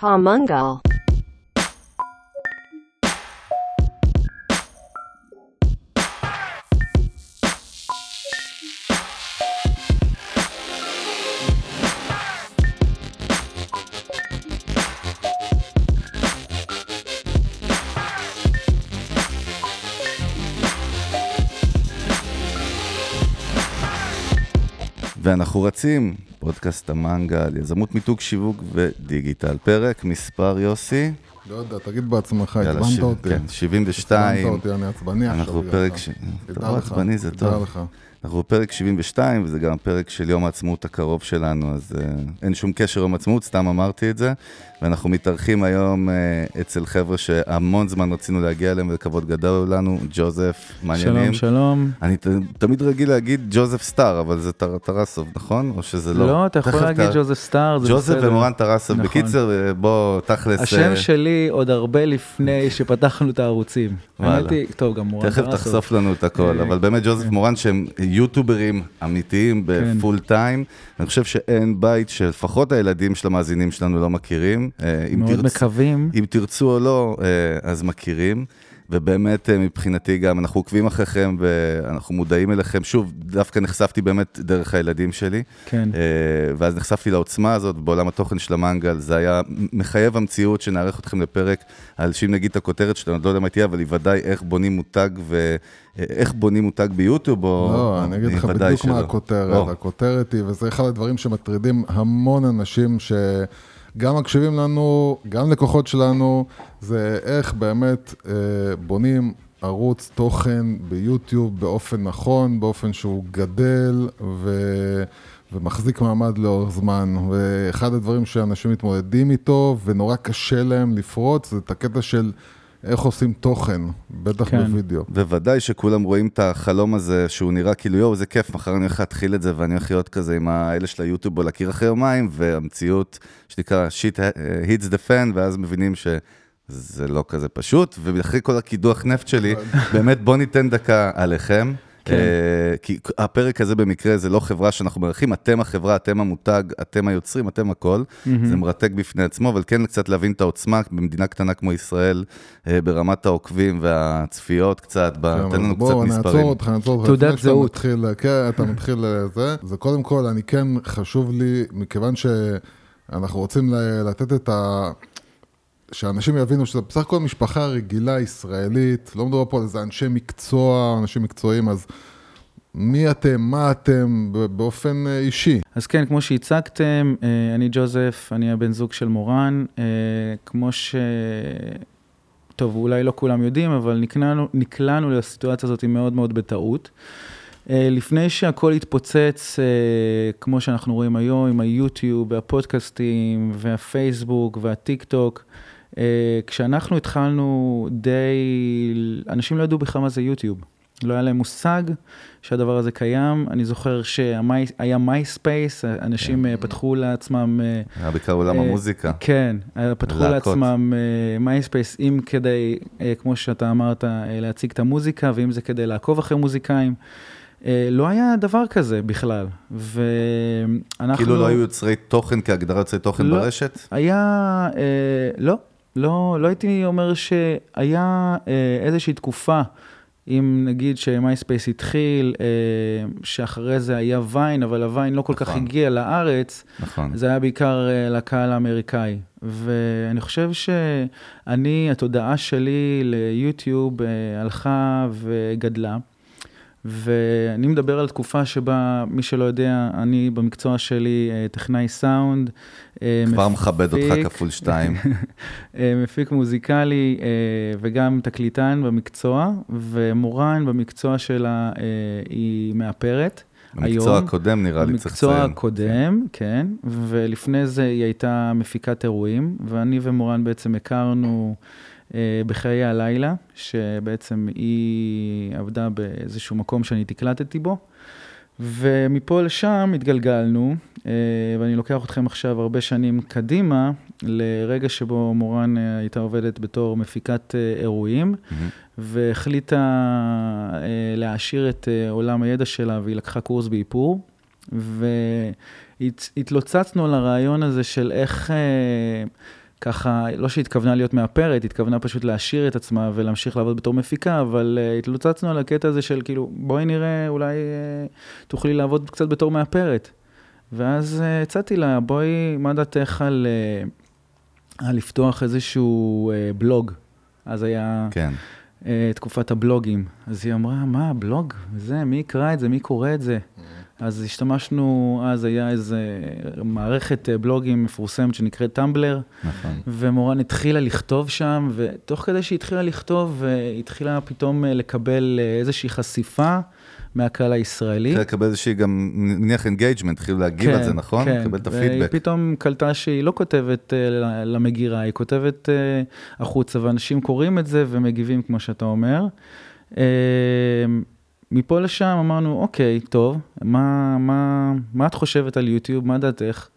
Pamungal. ואנחנו רצים, פודקאסט המנגל, יזמות מיתוג שיווק ודיגיטל. פרק מספר יוסי, לא יודע, תגיד בעצמך, עצבנת אותי. כן, 72. עצבנת אותי, אני עצבני עכשיו. אנחנו. פרק ש... תדע אתה לא לך, עצבני, זה תדע. לך. אנחנו בפרק 72, וזה גם הפרק של יום העצמאות הקרוב שלנו, אז uh, אין שום קשר ליום העצמאות, סתם אמרתי את זה. ואנחנו מתארחים היום uh, אצל חבר'ה שהמון זמן רצינו להגיע אליהם, וכבוד גדול לנו, ג'וזף, מעניינים. שלום, שלום. אני ת, תמיד רגיל להגיד ג'וזף סטאר, אבל זה טר, טרסוב, נכון? או שזה לא? לא, אתה יכול תכף להגיד ג'וזף סטאר, זה ג'וזף בסדר. ומורן טרסוב. נכון. בקיצר, אה, בוא, תכלס... השם אה, שלי עוד הרבה לפני שפתחנו את הערוצים. וואלה. האמת היא, טוב, גם מורן תכף טרסוב. תחשוף לנו את הכל, אה, אבל באמת ג'וזף מורן שהם יוטוברים אמיתיים בפול טיים. אני חושב שאין בית שלפחות הילדים של המאזינים שלנו לא מכירים. אה, מאוד תרצ- מקווים. אם תרצו או לא, אה, אז מכירים. ובאמת אה, מבחינתי גם, אנחנו עוקבים אחריכם ואנחנו מודעים אליכם. שוב, דווקא נחשפתי באמת דרך הילדים שלי. כן. אה, ואז נחשפתי לעוצמה הזאת בעולם התוכן של המנגל, זה היה מחייב המציאות שנארח אתכם לפרק על שאם נגיד את הכותרת שלנו, אני לא יודע מה תהיה, אבל היא ודאי איך בונים מותג ואיך בונים מותג ביוטיוב, או... לא, אני אגיד לך בדיוק שלא. מה הכותרת. או, הכותרת היא, וזה אחד הדברים שמטרידים המון אנשים שגם מקשיבים לנו, גם לקוחות שלנו, זה איך באמת אה, בונים ערוץ תוכן ביוטיוב באופן נכון, באופן שהוא גדל ו... ומחזיק מעמד לאורך זמן. ואחד הדברים שאנשים מתמודדים איתו, ונורא קשה להם לפרוץ, זה את הקטע של איך עושים תוכן, בטח כן. בווידאו. בוודאי שכולם רואים את החלום הזה, שהוא נראה כאילו, יואו, זה כיף, מחר אני הולך להתחיל את זה, ואני הולך להיות כזה עם האלה של היוטיוב או להכיר אחרי יומיים, והמציאות, שנקרא שיט hits the fan, ואז מבינים ש... זה לא כזה פשוט, ואחרי כל הקידוח נפט שלי, באמת בוא ניתן דקה עליכם. כן. אה, כי הפרק הזה במקרה זה לא חברה שאנחנו מארחים, אתם החברה, אתם המותג, אתם היוצרים, אתם הכל. זה מרתק בפני עצמו, אבל כן קצת להבין את העוצמה במדינה קטנה כמו ישראל, אה, ברמת העוקבים והצפיות קצת, ב- כן, תן לנו אז קצת בואו, מספרים. נעצור אותך, נעצור אותך. תעודת זהות. מתחיל, כן, אתה מתחיל לזה. זה קודם כל, אני כן, חשוב לי, מכיוון שאנחנו רוצים לתת את ה... שאנשים יבינו שזה בסך הכל משפחה רגילה ישראלית, לא מדובר פה על איזה אנשי מקצוע, אנשים מקצועיים, אז מי אתם, מה אתם, באופן אה, אישי. אז כן, כמו שהצגתם, אה, אני ג'וזף, אני הבן זוג של מורן. אה, כמו ש... טוב, אולי לא כולם יודעים, אבל נקלענו, נקלענו לסיטואציה הזאת מאוד מאוד בטעות. לפני שהכל התפוצץ, כמו שאנחנו רואים היום, עם היוטיוב והפודקאסטים והפייסבוק והטיק טוק, כשאנחנו התחלנו די... אנשים לא ידעו בכלל מה זה יוטיוב. לא היה להם מושג שהדבר הזה קיים. אני זוכר שהיה מייספייס, אנשים אה, פתחו לעצמם... אה, היה בעיקר עולם אה, המוזיקה. כן, פתחו להקות. לעצמם מייספייס, אם כדי, אה, כמו שאתה אמרת, אה, להציג את המוזיקה, ואם זה כדי לעקוב אחרי מוזיקאים. אה, לא היה דבר כזה בכלל, ואנחנו... כאילו לא היו יוצרי תוכן כהגדרה יוצרי תוכן לא. ברשת? היה, אה, לא, לא, לא הייתי אומר שהיה אה, איזושהי תקופה, אם נגיד שמייספייס התחיל, אה, שאחרי זה היה ויין, אבל הוויין לא כל כך נכון. הגיע לארץ, נכון. זה היה בעיקר אה, לקהל האמריקאי. ואני חושב שאני, התודעה שלי ליוטיוב אה, הלכה וגדלה. ואני מדבר על תקופה שבה, מי שלא יודע, אני במקצוע שלי אה, טכנאי סאונד. אה, כבר מכבד אותך מפיק, כפול שתיים. אה, מפיק מוזיקלי וגם תקליטן במקצוע, ומורן במקצוע שלה היא מאפרת. במקצוע היום. הקודם נראה לי צריך במקצוע לציין. הקודם, כן, ולפני זה היא הייתה מפיקת אירועים, ואני ומורן בעצם הכרנו בחיי הלילה, שבעצם היא עבדה באיזשהו מקום שאני תקלטתי בו, ומפה לשם התגלגלנו, אה, ואני לוקח אתכם עכשיו הרבה שנים קדימה, לרגע שבו מורן אה, הייתה עובדת בתור מפיקת אה, אירועים, מהמם. והחליטה אה, להעשיר את אה, עולם הידע שלה, והיא לקחה קורס באיפור, והתלוצצנו על הרעיון הזה של איך, אה, ככה, לא שהתכוונה להיות מאפרת, התכוונה פשוט להשאיר את עצמה ולהמשיך לעבוד בתור מפיקה, אבל uh, התלוצצנו על הקטע הזה של כאילו, בואי נראה, אולי uh, תוכלי לעבוד קצת בתור מאפרת. ואז uh, הצעתי לה, בואי, מה דעתך על, uh, על לפתוח איזשהו uh, בלוג? אז היה כן. uh, תקופת הבלוגים. אז היא אמרה, מה, בלוג? זה, מי יקרא את זה, מי קורא את זה? אז השתמשנו, אז היה איזה מערכת אה, בלוגים מפורסמת שנקראת Tumblr, נכון. ומורן התחילה לכתוב שם, ותוך כדי שהיא התחילה לכתוב, אה, היא התחילה פתאום אה, לקבל איזושהי חשיפה מהקהל הישראלי. התחילה לקבל איזושהי גם, נניח engagement, התחילו להגיב כן, על זה, נכון? כן, לקבל את והיא הפידבק. פתאום קלטה שהיא לא כותבת למגירה, היא כותבת החוצה, ואנשים קוראים את זה ומגיבים, כמו שאתה אומר. אה, מפה לשם אמרנו, אוקיי, טוב, מה, מה, מה את חושבת על יוטיוב, מה דעתך?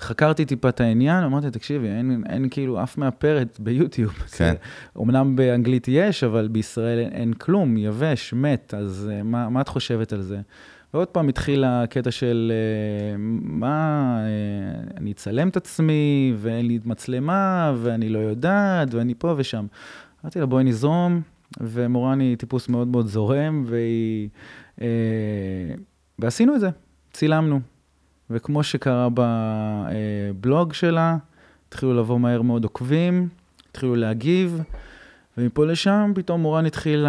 חקרתי טיפה את העניין, אמרתי, תקשיבי, אין, אין כאילו אף מאפרת ביוטיוב. כן. זה, אמנם באנגלית יש, אבל בישראל אין, אין כלום, יבש, מת, אז uh, מה, מה את חושבת על זה? ועוד פעם התחיל הקטע של uh, מה, uh, אני אצלם את עצמי, ואין לי מצלמה, ואני לא יודעת, ואני פה ושם. אמרתי לה, בואי נזרום, ומורן היא טיפוס מאוד מאוד זורם, והיא... אה, ועשינו את זה, צילמנו. וכמו שקרה בבלוג שלה, התחילו לבוא מהר מאוד עוקבים, התחילו להגיב, ומפה לשם פתאום מורן התחיל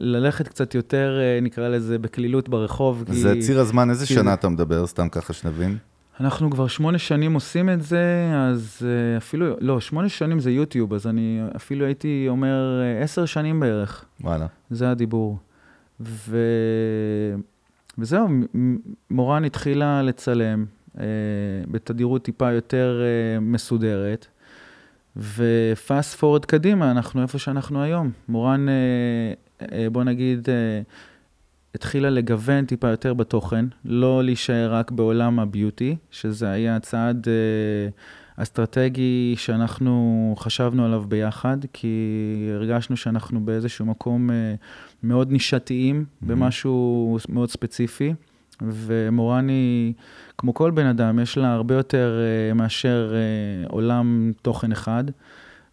ללכת קצת יותר, אה, נקרא לזה, בקלילות ברחוב. זה כי... ציר הזמן, איזה כי... שנה אתה מדבר? סתם ככה שנבין. אנחנו כבר שמונה שנים עושים את זה, אז uh, אפילו, לא, שמונה שנים זה יוטיוב, אז אני אפילו הייתי אומר uh, עשר שנים בערך. וואלה. זה הדיבור. ו... וזהו, מורן התחילה לצלם uh, בתדירות טיפה יותר uh, מסודרת, ופאסט פורד קדימה, אנחנו איפה שאנחנו היום. מורן, uh, uh, בוא נגיד, uh, התחילה לגוון טיפה יותר בתוכן, לא להישאר רק בעולם הביוטי, שזה היה צעד אה, אסטרטגי שאנחנו חשבנו עליו ביחד, כי הרגשנו שאנחנו באיזשהו מקום אה, מאוד נישתיים mm-hmm. במשהו מאוד ספציפי, ומורני, כמו כל בן אדם, יש לה הרבה יותר אה, מאשר אה, עולם תוכן אחד.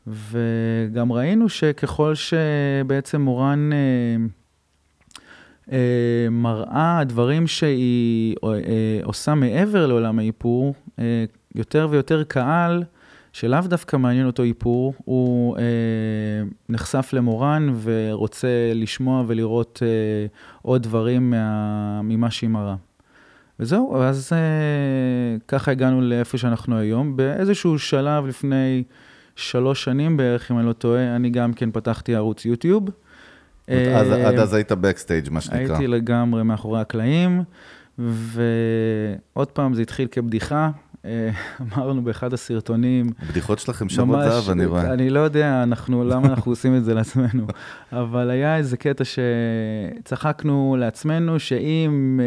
וגם ראינו שככל שבעצם מורן... אה, מראה דברים שהיא אה, עושה מעבר לעולם האיפור, אה, יותר ויותר קהל, שלאו דווקא מעניין אותו איפור, הוא אה, נחשף למורן ורוצה לשמוע ולראות אה, עוד דברים מה, ממה שהיא מראה. וזהו, אז אה, ככה הגענו לאיפה שאנחנו היום. באיזשהו שלב לפני שלוש שנים בערך, אם אני לא טועה, אני גם כן פתחתי ערוץ יוטיוב. עד אז היית בקסטייג', מה שנקרא. הייתי לגמרי מאחורי הקלעים, ועוד פעם, זה התחיל כבדיחה. אה, אמרנו באחד הסרטונים... הבדיחות שלכם שוות זהב, אני רואה. אני לא יודע, אנחנו, למה אנחנו עושים את זה לעצמנו, אבל היה איזה קטע שצחקנו לעצמנו, שאם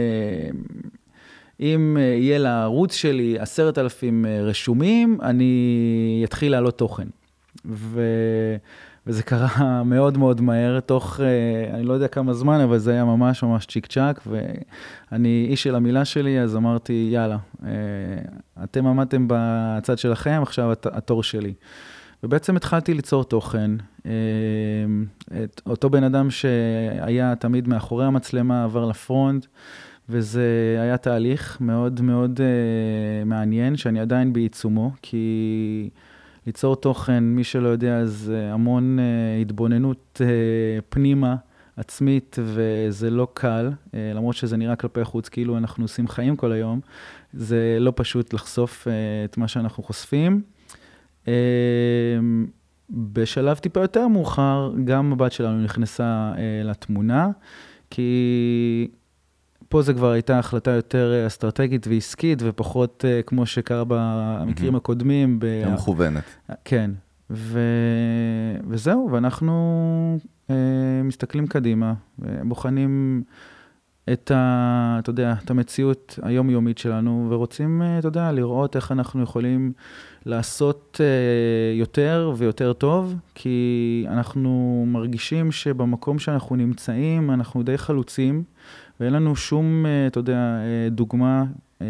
אם יהיה לערוץ שלי עשרת אלפים רשומים, אני אתחיל לעלות תוכן. ו... וזה קרה מאוד מאוד מהר, תוך, אה, אני לא יודע כמה זמן, אבל זה היה ממש ממש צ'יק צ'אק, ואני איש של המילה שלי, אז אמרתי, יאללה, אה, אתם עמדתם בצד שלכם, עכשיו התור שלי. ובעצם התחלתי ליצור תוכן. אה, את אותו בן אדם שהיה תמיד מאחורי המצלמה, עבר לפרונט, וזה היה תהליך מאוד מאוד מעניין, שאני עדיין בעיצומו, כי... ליצור תוכן, מי שלא יודע, זה המון uh, התבוננות uh, פנימה, עצמית, וזה לא קל, למרות שזה נראה כלפי חוץ כאילו אנחנו עושים חיים כל היום, זה לא פשוט לחשוף את מה שאנחנו חושפים. בשלב טיפה יותר מאוחר, גם הבת שלנו נכנסה לתמונה, כי פה זה כבר הייתה החלטה יותר אה, אסטרטגית ועסקית, ופחות uh, כמו שקרה במקרים mm-hmm. הקודמים. ב... מכוונת. כן, ו... וזהו, ואנחנו uh, מסתכלים קדימה, בוחנים את, ה... אתה יודע, את המציאות היומיומית שלנו, ורוצים, אתה יודע, לראות איך אנחנו יכולים לעשות uh, יותר ויותר טוב, כי אנחנו מרגישים שבמקום שאנחנו נמצאים, אנחנו די חלוצים. ואין לנו שום, אה, אתה יודע, אה, דוגמה אה,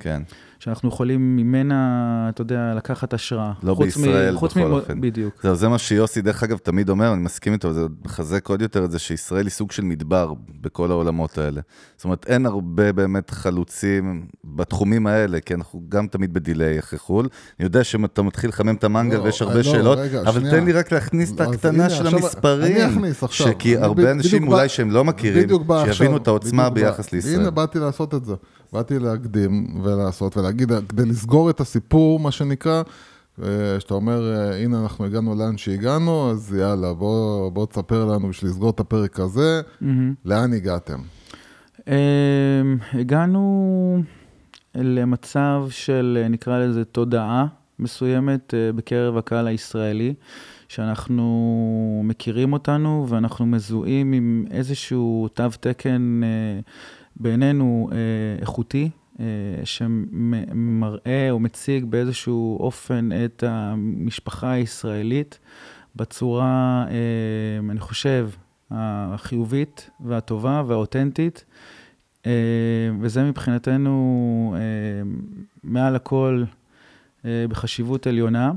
כן. שאנחנו יכולים ממנה, אתה יודע, לקחת השראה. לא חוץ בישראל, חוץ בכל מ- אופן. בדיוק. זהו, זה מה שיוסי, דרך אגב, תמיד אומר, אני מסכים איתו, זה מחזק עוד יותר את זה שישראל היא סוג של מדבר בכל העולמות האלה. זאת אומרת, אין הרבה באמת חלוצים בתחומים האלה, כי אנחנו גם תמיד בדיליי אחרי חו"ל. אני יודע שאתה מתחיל לחמם את המנגל לא, ויש הרבה לא, שאלות, רגע, אבל שנייה. תן לי רק להכניס את אז הקטנה הנה, של עכשיו המספרים. אני אכניס עכשיו. שכי אני הרבה ב- אנשים אולי בא- שהם לא מכירים, שיבינו עכשיו, את העוצמה. ביחס לישראל. הנה, באתי לעשות את זה. באתי להקדים ולעשות ולהגיד, כדי לסגור את הסיפור, מה שנקרא, אה, שאתה אומר, אה, הנה, אנחנו הגענו לאן שהגענו, אז יאללה, בוא, בוא תספר לנו בשביל לסגור את הפרק הזה, מהמם. לאן הגעתם? אמ, הגענו למצב של, אה, נקרא לזה, תודעה מסוימת בקרב הקהל הישראלי, שאנחנו מכירים אותנו ואנחנו מזוהים עם איזשהו תו תקן אה, בעינינו אה, איכותי, אה, שמראה או מציג באיזשהו אופן את המשפחה הישראלית בצורה, אה, אני חושב, החיובית והטובה והאותנטית. וזה מבחינתנו מעל הכל בחשיבות עליונה.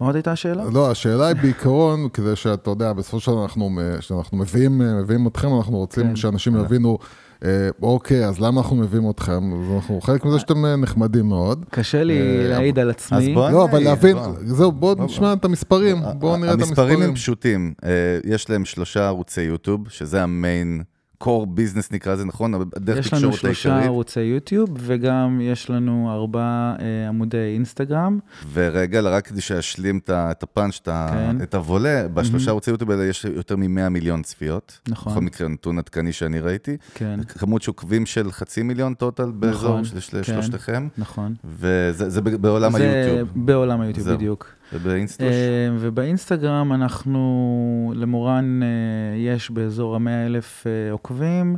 מה עוד הייתה השאלה? לא, השאלה היא בעיקרון, כדי שאתה יודע, בסופו של דבר אנחנו, כשאנחנו מביאים, מביאים אתכם, אנחנו רוצים כן. שאנשים יבינו, אה, אוקיי, אז למה אנחנו מביאים אתכם? אז אנחנו חלק מזה שאתם אה, נחמדים מאוד. קשה לי אה, להעיד על אז עצמי. בוא לא, אבל להבין, בוא. זהו, בואו בוא, נשמע את המספרים, בואו נראה את המספרים המספרים. הם פשוטים. אה, יש להם שלושה ערוצי יוטיוב, שזה המיין core business נקרא לזה, נכון? הדרך יש לנו תקשורת שלושה העיקרית. ערוצי יוטיוב, וגם יש לנו ארבעה אה, עמודי אינסטגרם. ורגע, רק כדי שאשלים את הפאנץ', כן. את הוולה, בשלושה ערוצי יוטיוב האלה יש יותר מ-100 מיליון צפיות. נכון. בכל מקרה, נתון עדכני שאני ראיתי. כן, כמות שעוקבים של חצי מיליון טוטל באזור נכון, של של כן. שלושתכם, נכון. וזה זה בעולם זה היוטיוב. בעולם היוטיוב. בדיוק. ובאינסטוש, אה, ובאינסטגרם אנחנו, למורן אה, יש באזור ה-100 אלף אה, עוקבים,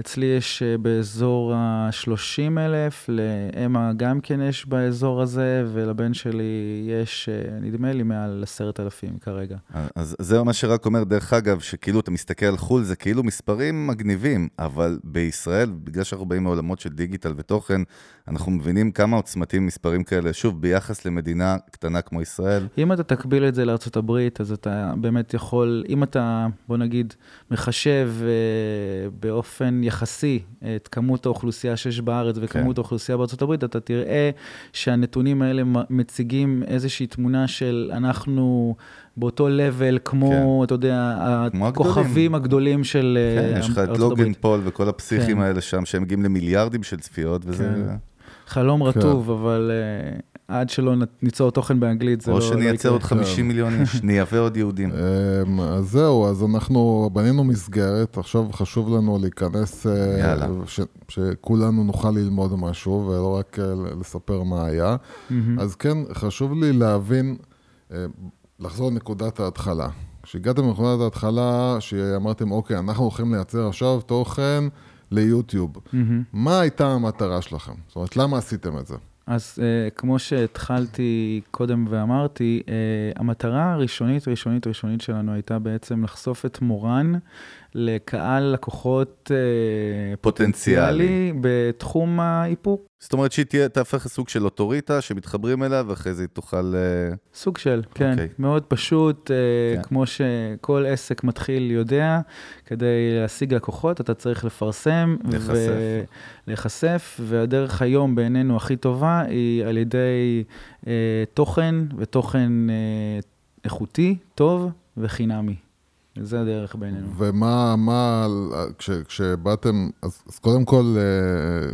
אצלי יש אה, באזור ה-30 אלף, לאמה גם כן יש באזור הזה, ולבן שלי יש, אה, נדמה לי, מעל 10,000 כרגע. אז זה מה שרק אומר, דרך אגב, שכאילו אתה מסתכל על חו"ל, זה כאילו מספרים מגניבים, אבל בישראל, בגלל שאנחנו באים מעולמות של דיגיטל ותוכן, אנחנו מבינים כמה עוצמתיים מספרים כאלה, שוב, ביחס למדינה קטנה כמו ישראל. אם אתה תקביל את זה הברית, אז אתה באמת יכול, אם אתה, בוא נגיד, מחשב אה, באופן יחסי את כמות האוכלוסייה שיש בארץ וכמות כן. האוכלוסייה הברית, אתה תראה שהנתונים האלה מציגים איזושהי תמונה של אנחנו באותו level, כמו, כן. אתה יודע, כמו הכוכבים הגדולים. הגדולים של כן, אה, יש לך את לוגן. פול וכל הפסיכים כן. האלה שם, שהם מגיעים למיליארדים של צפיות, וזה... כן. חלום רטוב, אבל אה, עד שלא ניצור תוכן באנגלית, זה לא, או לא שנייצר יקרה. עוד 50 מיליון איש, נייבא עוד יהודים. אמ, אז זהו, אז אנחנו בנינו מסגרת, עכשיו חשוב לנו להיכנס, אה, שכולנו נוכל ללמוד משהו, ולא רק אה, לספר מה היה. אז כן, חשוב לי להבין, אה, לחזור לנקודת ההתחלה. כשהגעתם לנקודת ההתחלה, שאמרתם, אוקיי, אנחנו הולכים לייצר עכשיו תוכן ליוטיוב. מהמם. מה הייתה המטרה שלכם? זאת אומרת, למה עשיתם את זה? אז uh, כמו שהתחלתי קודם ואמרתי, uh, המטרה הראשונית, ראשונית, ראשונית שלנו הייתה בעצם לחשוף את מורן לקהל לקוחות uh, פוטנציאלי. בתחום האיפוק. זאת אומרת שהיא תהיה, תהפך לסוג של אוטוריטה שמתחברים אליה, ואחרי זה היא תוכל... אה, סוג של, כן, אוקיי. מאוד פשוט, uh, כן. כמו שכל עסק מתחיל יודע, כדי להשיג לקוחות אתה צריך לפרסם. להיחשף. להיחשף, והדרך היום בעינינו הכי טובה היא על ידי אה, תוכן, ותוכן אה, איכותי, טוב וחינמי. זה הדרך בינינו. ומה, מה, כש, כשבאתם, אז, אז קודם כל אה,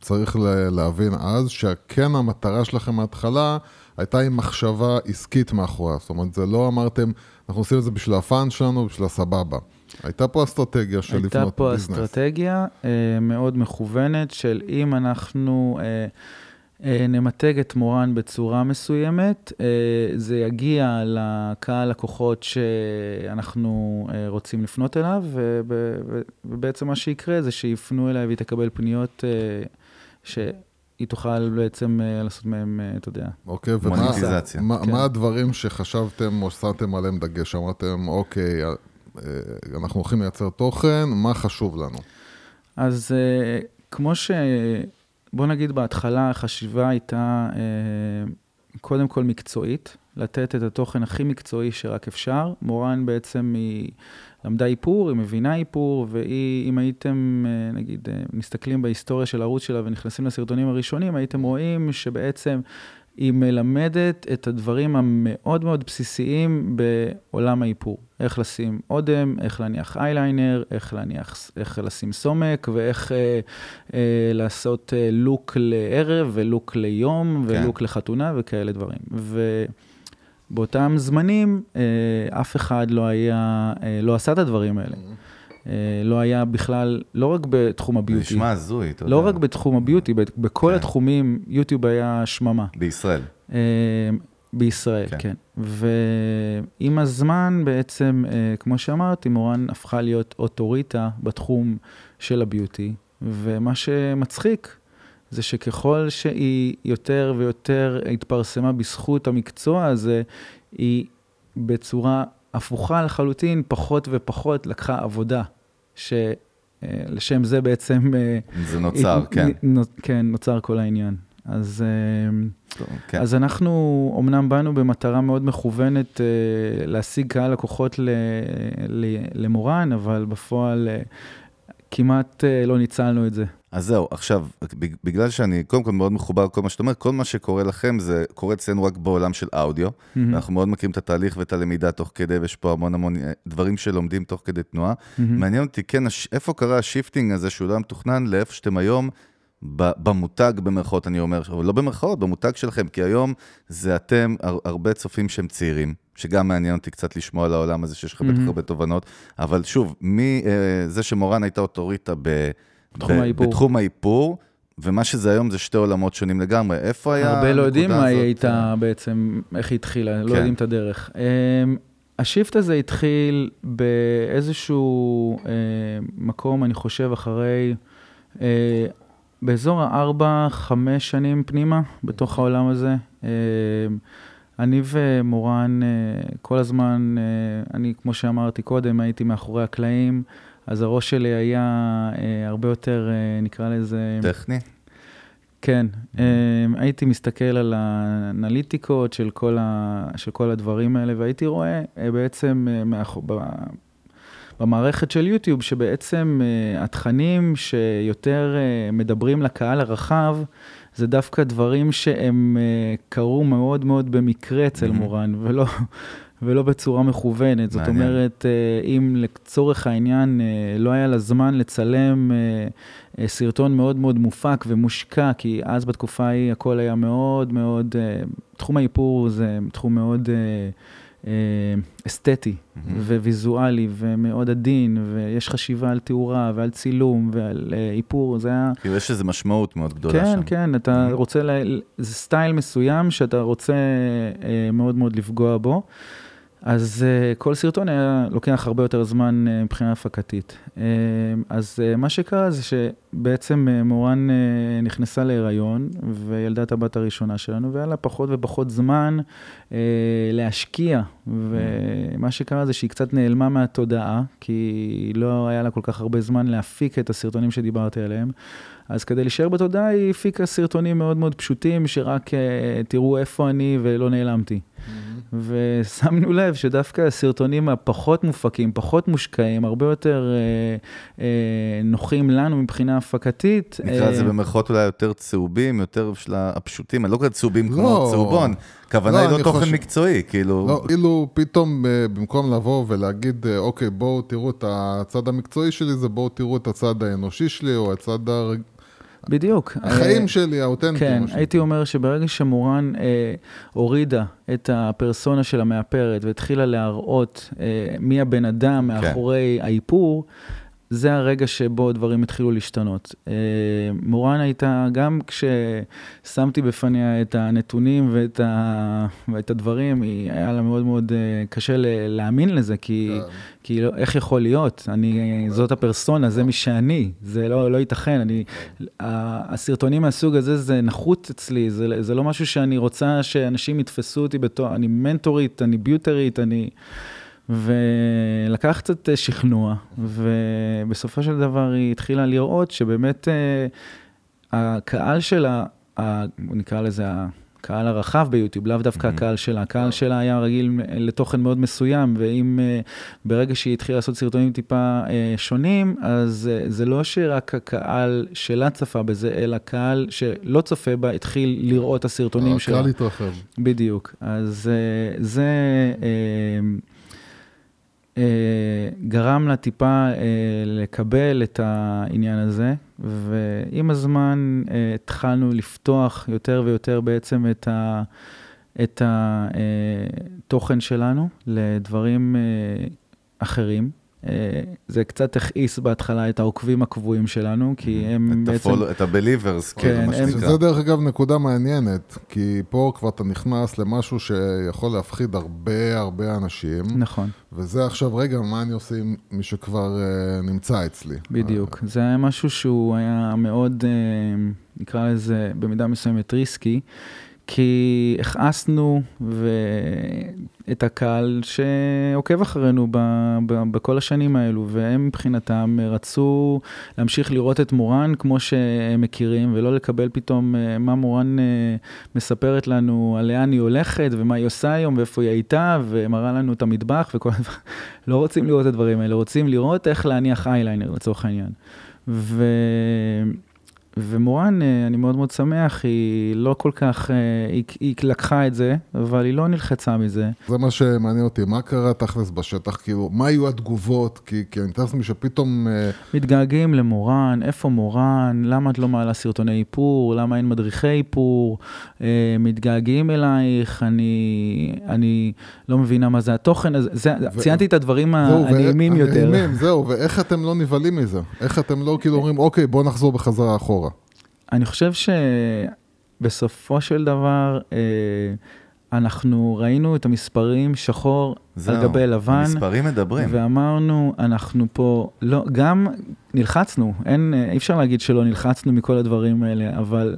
צריך ל- להבין אז שכן המטרה שלכם מההתחלה הייתה עם מחשבה עסקית מאחוריה. זאת אומרת, זה לא אמרתם, אנחנו עושים את זה בשביל הפאן שלנו, בשביל הסבבה. הייתה פה אסטרטגיה של הייתה לבנות פה ביזנס. אסטרטגיה אה, מאוד מכוונת של אם אנחנו אה, נמתג את מורן בצורה מסוימת, אה, זה יגיע לקהל לקוחות שאנחנו אה, רוצים לפנות אליו, ובעצם מה שיקרה זה שיפנו אליי והיא תקבל פניות אה, שהיא תוכל בעצם אה, לעשות מהם, אה, אתה יודע. אוקיי, ומה מוניטיזציה. מה, כן. מה הדברים שחשבתם או שמתם עליהם דגש? אמרתם, אוקיי, אה, אנחנו הולכים לייצר תוכן, מה חשוב לנו? אז אה, כמו ש... בוא נגיד בהתחלה החשיבה הייתה אה, קודם כל מקצועית, לתת את התוכן הכי מקצועי שרק אפשר. מורן בעצם היא למדה איפור, היא מבינה איפור, והיא, אם הייתם, אה, נגיד, אה, מסתכלים בהיסטוריה של הערוץ שלה ונכנסים לסרטונים הראשונים, הייתם רואים שבעצם היא מלמדת את הדברים המאוד מאוד בסיסיים בעולם האיפור. איך לשים אודם, איך להניח אייליינר, איך להניח, איך לשים סומק, ואיך אה, אה, לעשות אה, לוק לערב ולוק ליום, כן. ולוק לחתונה וכאלה דברים. ובאותם זמנים, אה, אף אחד לא היה, אה, לא עשה את הדברים האלה. אה, לא היה בכלל, לא רק בתחום זה הביוטי. נשמע הזוי, אתה יודע. לא רק בתחום הביוטי, בכל כן. התחומים יוטיוב היה שממה. בישראל. אה, בישראל, כן. כן. כן. ועם הזמן בעצם, אה, כמו שאמרתי, מורן הפכה להיות אוטוריטה בתחום של הביוטי, ומה שמצחיק זה שככל שהיא יותר ויותר התפרסמה בזכות המקצוע הזה, היא בצורה הפוכה לחלוטין, פחות ופחות לקחה עבודה, שלשם זה בעצם... אה, זה נוצר, הת- כן. נ- כן, נוצר כל העניין. אז, אה, טוב, כן. אז אנחנו אמנם באנו במטרה מאוד מכוונת אה, להשיג קהל לקוחות ל, ל, למורן, אבל בפועל אה, כמעט אה, לא ניצלנו את זה. אז זהו, עכשיו, בג- בגלל שאני קודם כל מאוד מחובר לכל מה שאתה אומר, כל מה שקורה לכם זה קורה אצלנו רק בעולם של אודיו. אנחנו מאוד מכירים את התהליך ואת הלמידה תוך כדי, ויש פה המון המון אה, דברים שלומדים תוך כדי תנועה. מעניין אותי, כן, הש- איפה קרה ה shifting הזה שהוא לא היה מתוכנן לאיפה שאתם היום, ב- במותג במרכאות, אני אומר, אבל לא במרכאות, במותג שלכם, כי היום זה אתם, הר- הרבה צופים שהם צעירים, שגם מעניין אותי קצת לשמוע על העולם הזה, שיש לך בטח מהמם. הרבה תובנות, אבל שוב, מזה שמורן הייתה אוטוריטה ב... בתחום האיפור. בתחום האיפור, ומה שזה היום זה שתי עולמות שונים לגמרי. איפה היה הרבה לא יודעים הנקודה מה היא הזאת? הייתה בעצם, איך היא התחילה, לא כן. יודעים את הדרך. אמ, השיפט הזה התחיל באיזשהו אה, מקום, אני חושב, אחרי, אה, באזור הארבע, חמש שנים פנימה, בתוך העולם הזה. אמ, אני ומורן אה, כל הזמן, אני, כמו שאמרתי קודם, הייתי מאחורי הקלעים, אז הראש שלי היה אה, הרבה יותר, אה, נקרא לזה... טכני? כן, um, הייתי מסתכל על האנליטיקות של כל, ה, של כל הדברים האלה, והייתי רואה uh, בעצם uh, מאח... ב... במערכת של יוטיוב, שבעצם uh, התכנים שיותר מדברים לקהל הרחב, זה דווקא דברים שהם קרו מאוד מאוד במקרה אצל Mhm. מורן, ולא, ולא בצורה מכוונת. זאת מעניין. אומרת, uh, אם לצורך העניין uh, לא היה לה זמן לצלם uh, סרטון מאוד מאוד מופק ומושקע, כי אז בתקופה ההיא הכל היה מאוד מאוד, תחום האיפור זה תחום מאוד... אה, אסתטי מהמם. וויזואלי ומאוד עדין, ויש חשיבה על תאורה ועל צילום ועל אה, איפור, זה היה... כאילו, יש איזו משמעות מאוד גדולה כן, שם. כן, אתה Mhm. רוצה, ל... זה סטייל מסוים שאתה רוצה אה, מאוד מאוד לפגוע בו. אז uh, כל סרטון היה לוקח הרבה יותר זמן uh, מבחינה הפקתית. Uh, אז uh, מה שקרה זה שבעצם uh, מורן uh, נכנסה להיריון וילדה את הבת הראשונה שלנו, והיה לה פחות ופחות זמן uh, להשקיע. ומה שקרה זה שהיא קצת נעלמה מהתודעה, כי לא היה לה כל כך הרבה זמן להפיק את הסרטונים שדיברתי עליהם. אז כדי להישאר בתודעה, היא הפיקה סרטונים מאוד מאוד פשוטים, שרק uh, תראו איפה אני ולא נעלמתי. ושמנו לב שדווקא הסרטונים הפחות מופקים, פחות מושקעים, הרבה יותר אה, אה, נוחים לנו מבחינה הפקתית. נקרא לזה אה, במרכאות אולי יותר צהובים, יותר של הפשוטים, אני לא קורא צהובים לא. כמו צהובון, הכוונה לא, היא לא תוכן חושב- מקצועי, כאילו... לא, כאילו פתאום אה, במקום לבוא ולהגיד, אה, אוקיי, בואו תראו את הצד המקצועי שלי, זה בואו תראו את הצד האנושי שלי, או הצד הר... בדיוק. החיים אה, שלי, האותנטיים. כן, שנקרא. הייתי אומר שברגע שמורן אה, הורידה את הפרסונה של המאפרת והתחילה להראות אה, מי הבן אדם מאחורי האיפור, זה הרגע שבו דברים התחילו להשתנות. אה, מורן הייתה, גם כששמתי בפניה את הנתונים ואת, ה, ואת הדברים, היא, היה לה מאוד מאוד אה, קשה להאמין לזה, כי, כן. כי לא, איך יכול להיות? אני, זאת הפרסונה, זה מי שאני, זה לא, לא ייתכן. אני, הסרטונים מהסוג הזה זה נחות אצלי, זה, זה לא משהו שאני רוצה שאנשים יתפסו אותי בתור, אני מנטורית, אני ביוטרית, אני... ולקח קצת אה, שכנוע, ובסופו של דבר היא התחילה לראות שבאמת אה, הקהל שלה, נקרא לזה הקהל הרחב ביוטיוב, לאו דווקא mm-hmm. הקהל שלה, הקהל שלה היה רגיל לתוכן מאוד מסוים, ואם ברגע שהיא התחילה לעשות סרטונים טיפה שונים, אז זה לא שרק הקהל שלה צפה בזה, אלא קהל שלא צופה בה התחיל לראות את הסרטונים שלה. הקהל התרחב. בדיוק. אז זה... Uh, גרם לה טיפה לקבל את העניין הזה, ועם הזמן התחלנו לפתוח יותר ויותר בעצם את, ה, את התוכן שלנו לדברים אחרים. אה, זה קצת הכעיס בהתחלה את העוקבים הקבועים שלנו, כי. הם את בעצם... הפול, את ה-believers, כן, כאילו, מה שנקרא. זה דרך אגב נקודה מעניינת, כי פה כבר אתה נכנס למשהו שיכול להפחיד הרבה הרבה אנשים, נכון, וזה עכשיו, רגע, מה אני עושה עם מי שכבר uh, נמצא אצלי? בדיוק. זה היה משהו שהוא היה מאוד, אה, נקרא לזה במידה מסוימת ריסקי, כי הכעסנו ו... את הקהל שעוקב אחרינו ב... ב... בכל השנים האלו, והם מבחינתם רצו להמשיך לראות את מורן כמו שהם מכירים, ולא לקבל פתאום אה, מה מורן אה, מספרת לנו על לאן היא הולכת, ומה היא עושה היום, ואיפה היא הייתה, ומראה לנו את המטבח וכל הדבר. לא רוצים לראות את הדברים האלה, רוצים לראות איך להניח אייליינר לצורך העניין. ו... ומורן, אה, אני מאוד מאוד שמח, היא לא כל כך, אה, היא, היא לקחה את זה, אבל היא לא נלחצה מזה. זה מה שמעניין אותי, מה קרה תכלס בשטח, כאילו, מה היו התגובות? כי, כי אני מתאר לעצמי שפתאום... אה, מתגעגעים למורן, איפה מורן, למה את לא מעלה סרטוני איפור, למה אין מדריכי איפור, אה, מתגעגעים אלייך, אני, אני לא מבינה מה זה התוכן הזה, זה, ו- ציינתי את הדברים הנעימים יותר. הנעימים, זהו, ואיך אתם לא נבהלים מזה? איך אתם לא כאילו אומרים, אוקיי, בוא נחזור בחזרה אחורה. אני חושב שבסופו של דבר, אה, אנחנו ראינו את המספרים שחור זהו, על גבי לבן. המספרים מדברים. ואמרנו, אנחנו פה, לא, גם נלחצנו, אין, אי אפשר להגיד שלא נלחצנו מכל הדברים האלה, אבל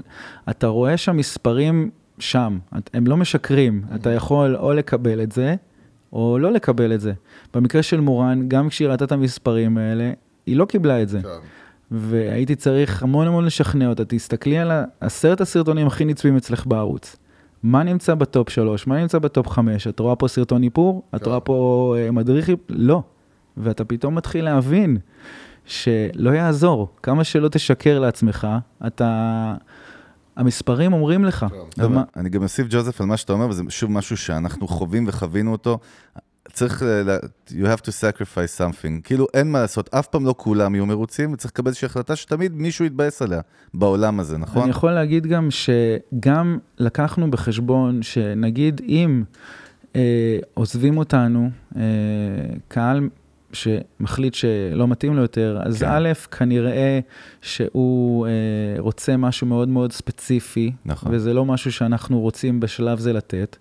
אתה רואה שהמספרים שם, הם לא משקרים, אתה יכול או לקבל את זה, או לא לקבל את זה. במקרה של מורן, גם כשהיא ראתה את המספרים האלה, היא לא קיבלה את זה. והייתי צריך המון המון לשכנע אותה, תסתכלי על עשרת הסרטונים הכי נצפים אצלך בערוץ. מה נמצא ב top 3, מה נמצא ב top 5, את רואה פה סרטון איפור? את כן. רואה פה אה, מדריך? לא. ואתה פתאום מתחיל להבין שלא יעזור, כמה שלא תשקר לעצמך, אתה... המספרים אומרים לך. לא, ומה- אבל אני גם אוסיף ג'וזף על מה שאתה אומר, וזה שוב משהו שאנחנו חווים וחווינו אותו. צריך, ל- you have to sacrifice something. כאילו, אין מה לעשות, אף פעם לא כולם יהיו מרוצים, וצריך לקבל איזושהי החלטה שתמיד מישהו יתבאס עליה בעולם הזה, נכון? אני יכול להגיד גם שגם לקחנו בחשבון שנגיד אם אה, עוזבים אותנו אה, קהל שמחליט שלא מתאים לו יותר, אז כן. א', כנראה שהוא אה, רוצה משהו מאוד מאוד ספציפי, נכון. וזה לא משהו שאנחנו רוצים בשלב זה לתת.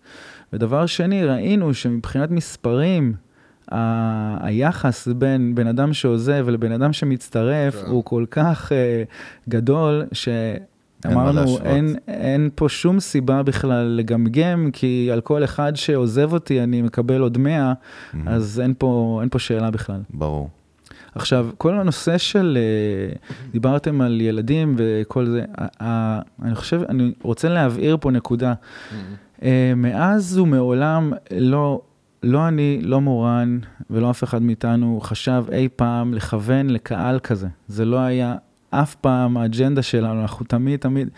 ודבר שני, ראינו שמבחינת מספרים, ה- היחס בין בן אדם שעוזב ולבן אדם שמצטרף כן. הוא כל כך אה, גדול, שאמרנו, להשוות. אין, אין פה שום סיבה בכלל לגמגם, כי על כל אחד שעוזב אותי אני מקבל עוד 100, אז אין פה, אין פה שאלה בכלל. ברור. עכשיו, כל הנושא של, אה, דיברתם על ילדים וכל זה, אני חושב, אני רוצה להבהיר פה נקודה. אה, מאז ומעולם לא, לא אני, לא מורן ולא אף אחד מאיתנו חשב אי פעם לכוון לקהל כזה. זה לא היה אף פעם האג'נדה שלנו, אנחנו תמיד, תמיד...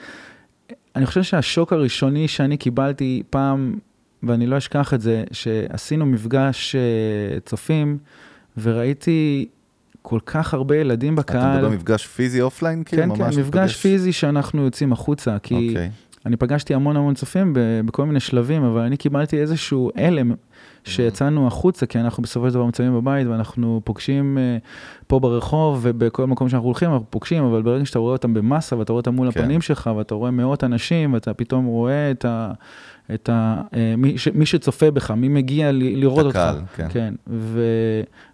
אני חושב שהשוק הראשוני שאני קיבלתי פעם, ואני לא אשכח את זה, שעשינו מפגש אה, צופים, וראיתי כל כך הרבה ילדים אתה בקהל. מדבר מפגש פיזי offline? כאילו, כן, כן, מפגש? פיזי שאנחנו יוצאים החוצה, כי אוקיי. אני פגשתי המון המון צופים בכל מיני שלבים, אבל אני קיבלתי איזשהו הלם שיצאנו החוצה, כי אנחנו בסופו של דבר מצויים בבית ואנחנו פוגשים אה, פה ברחוב ובכל מקום שאנחנו הולכים אנחנו פוגשים, אבל ברגע שאתה רואה אותם במסה ואתה רואה אותם מול כן. הפנים שלך ואתה רואה מאות אנשים ואתה פתאום רואה את ה... את ה אה, מי, ש, מי שצופה בך, מי מגיע ל, לראות אותך. הקהל, כן. כן. ו,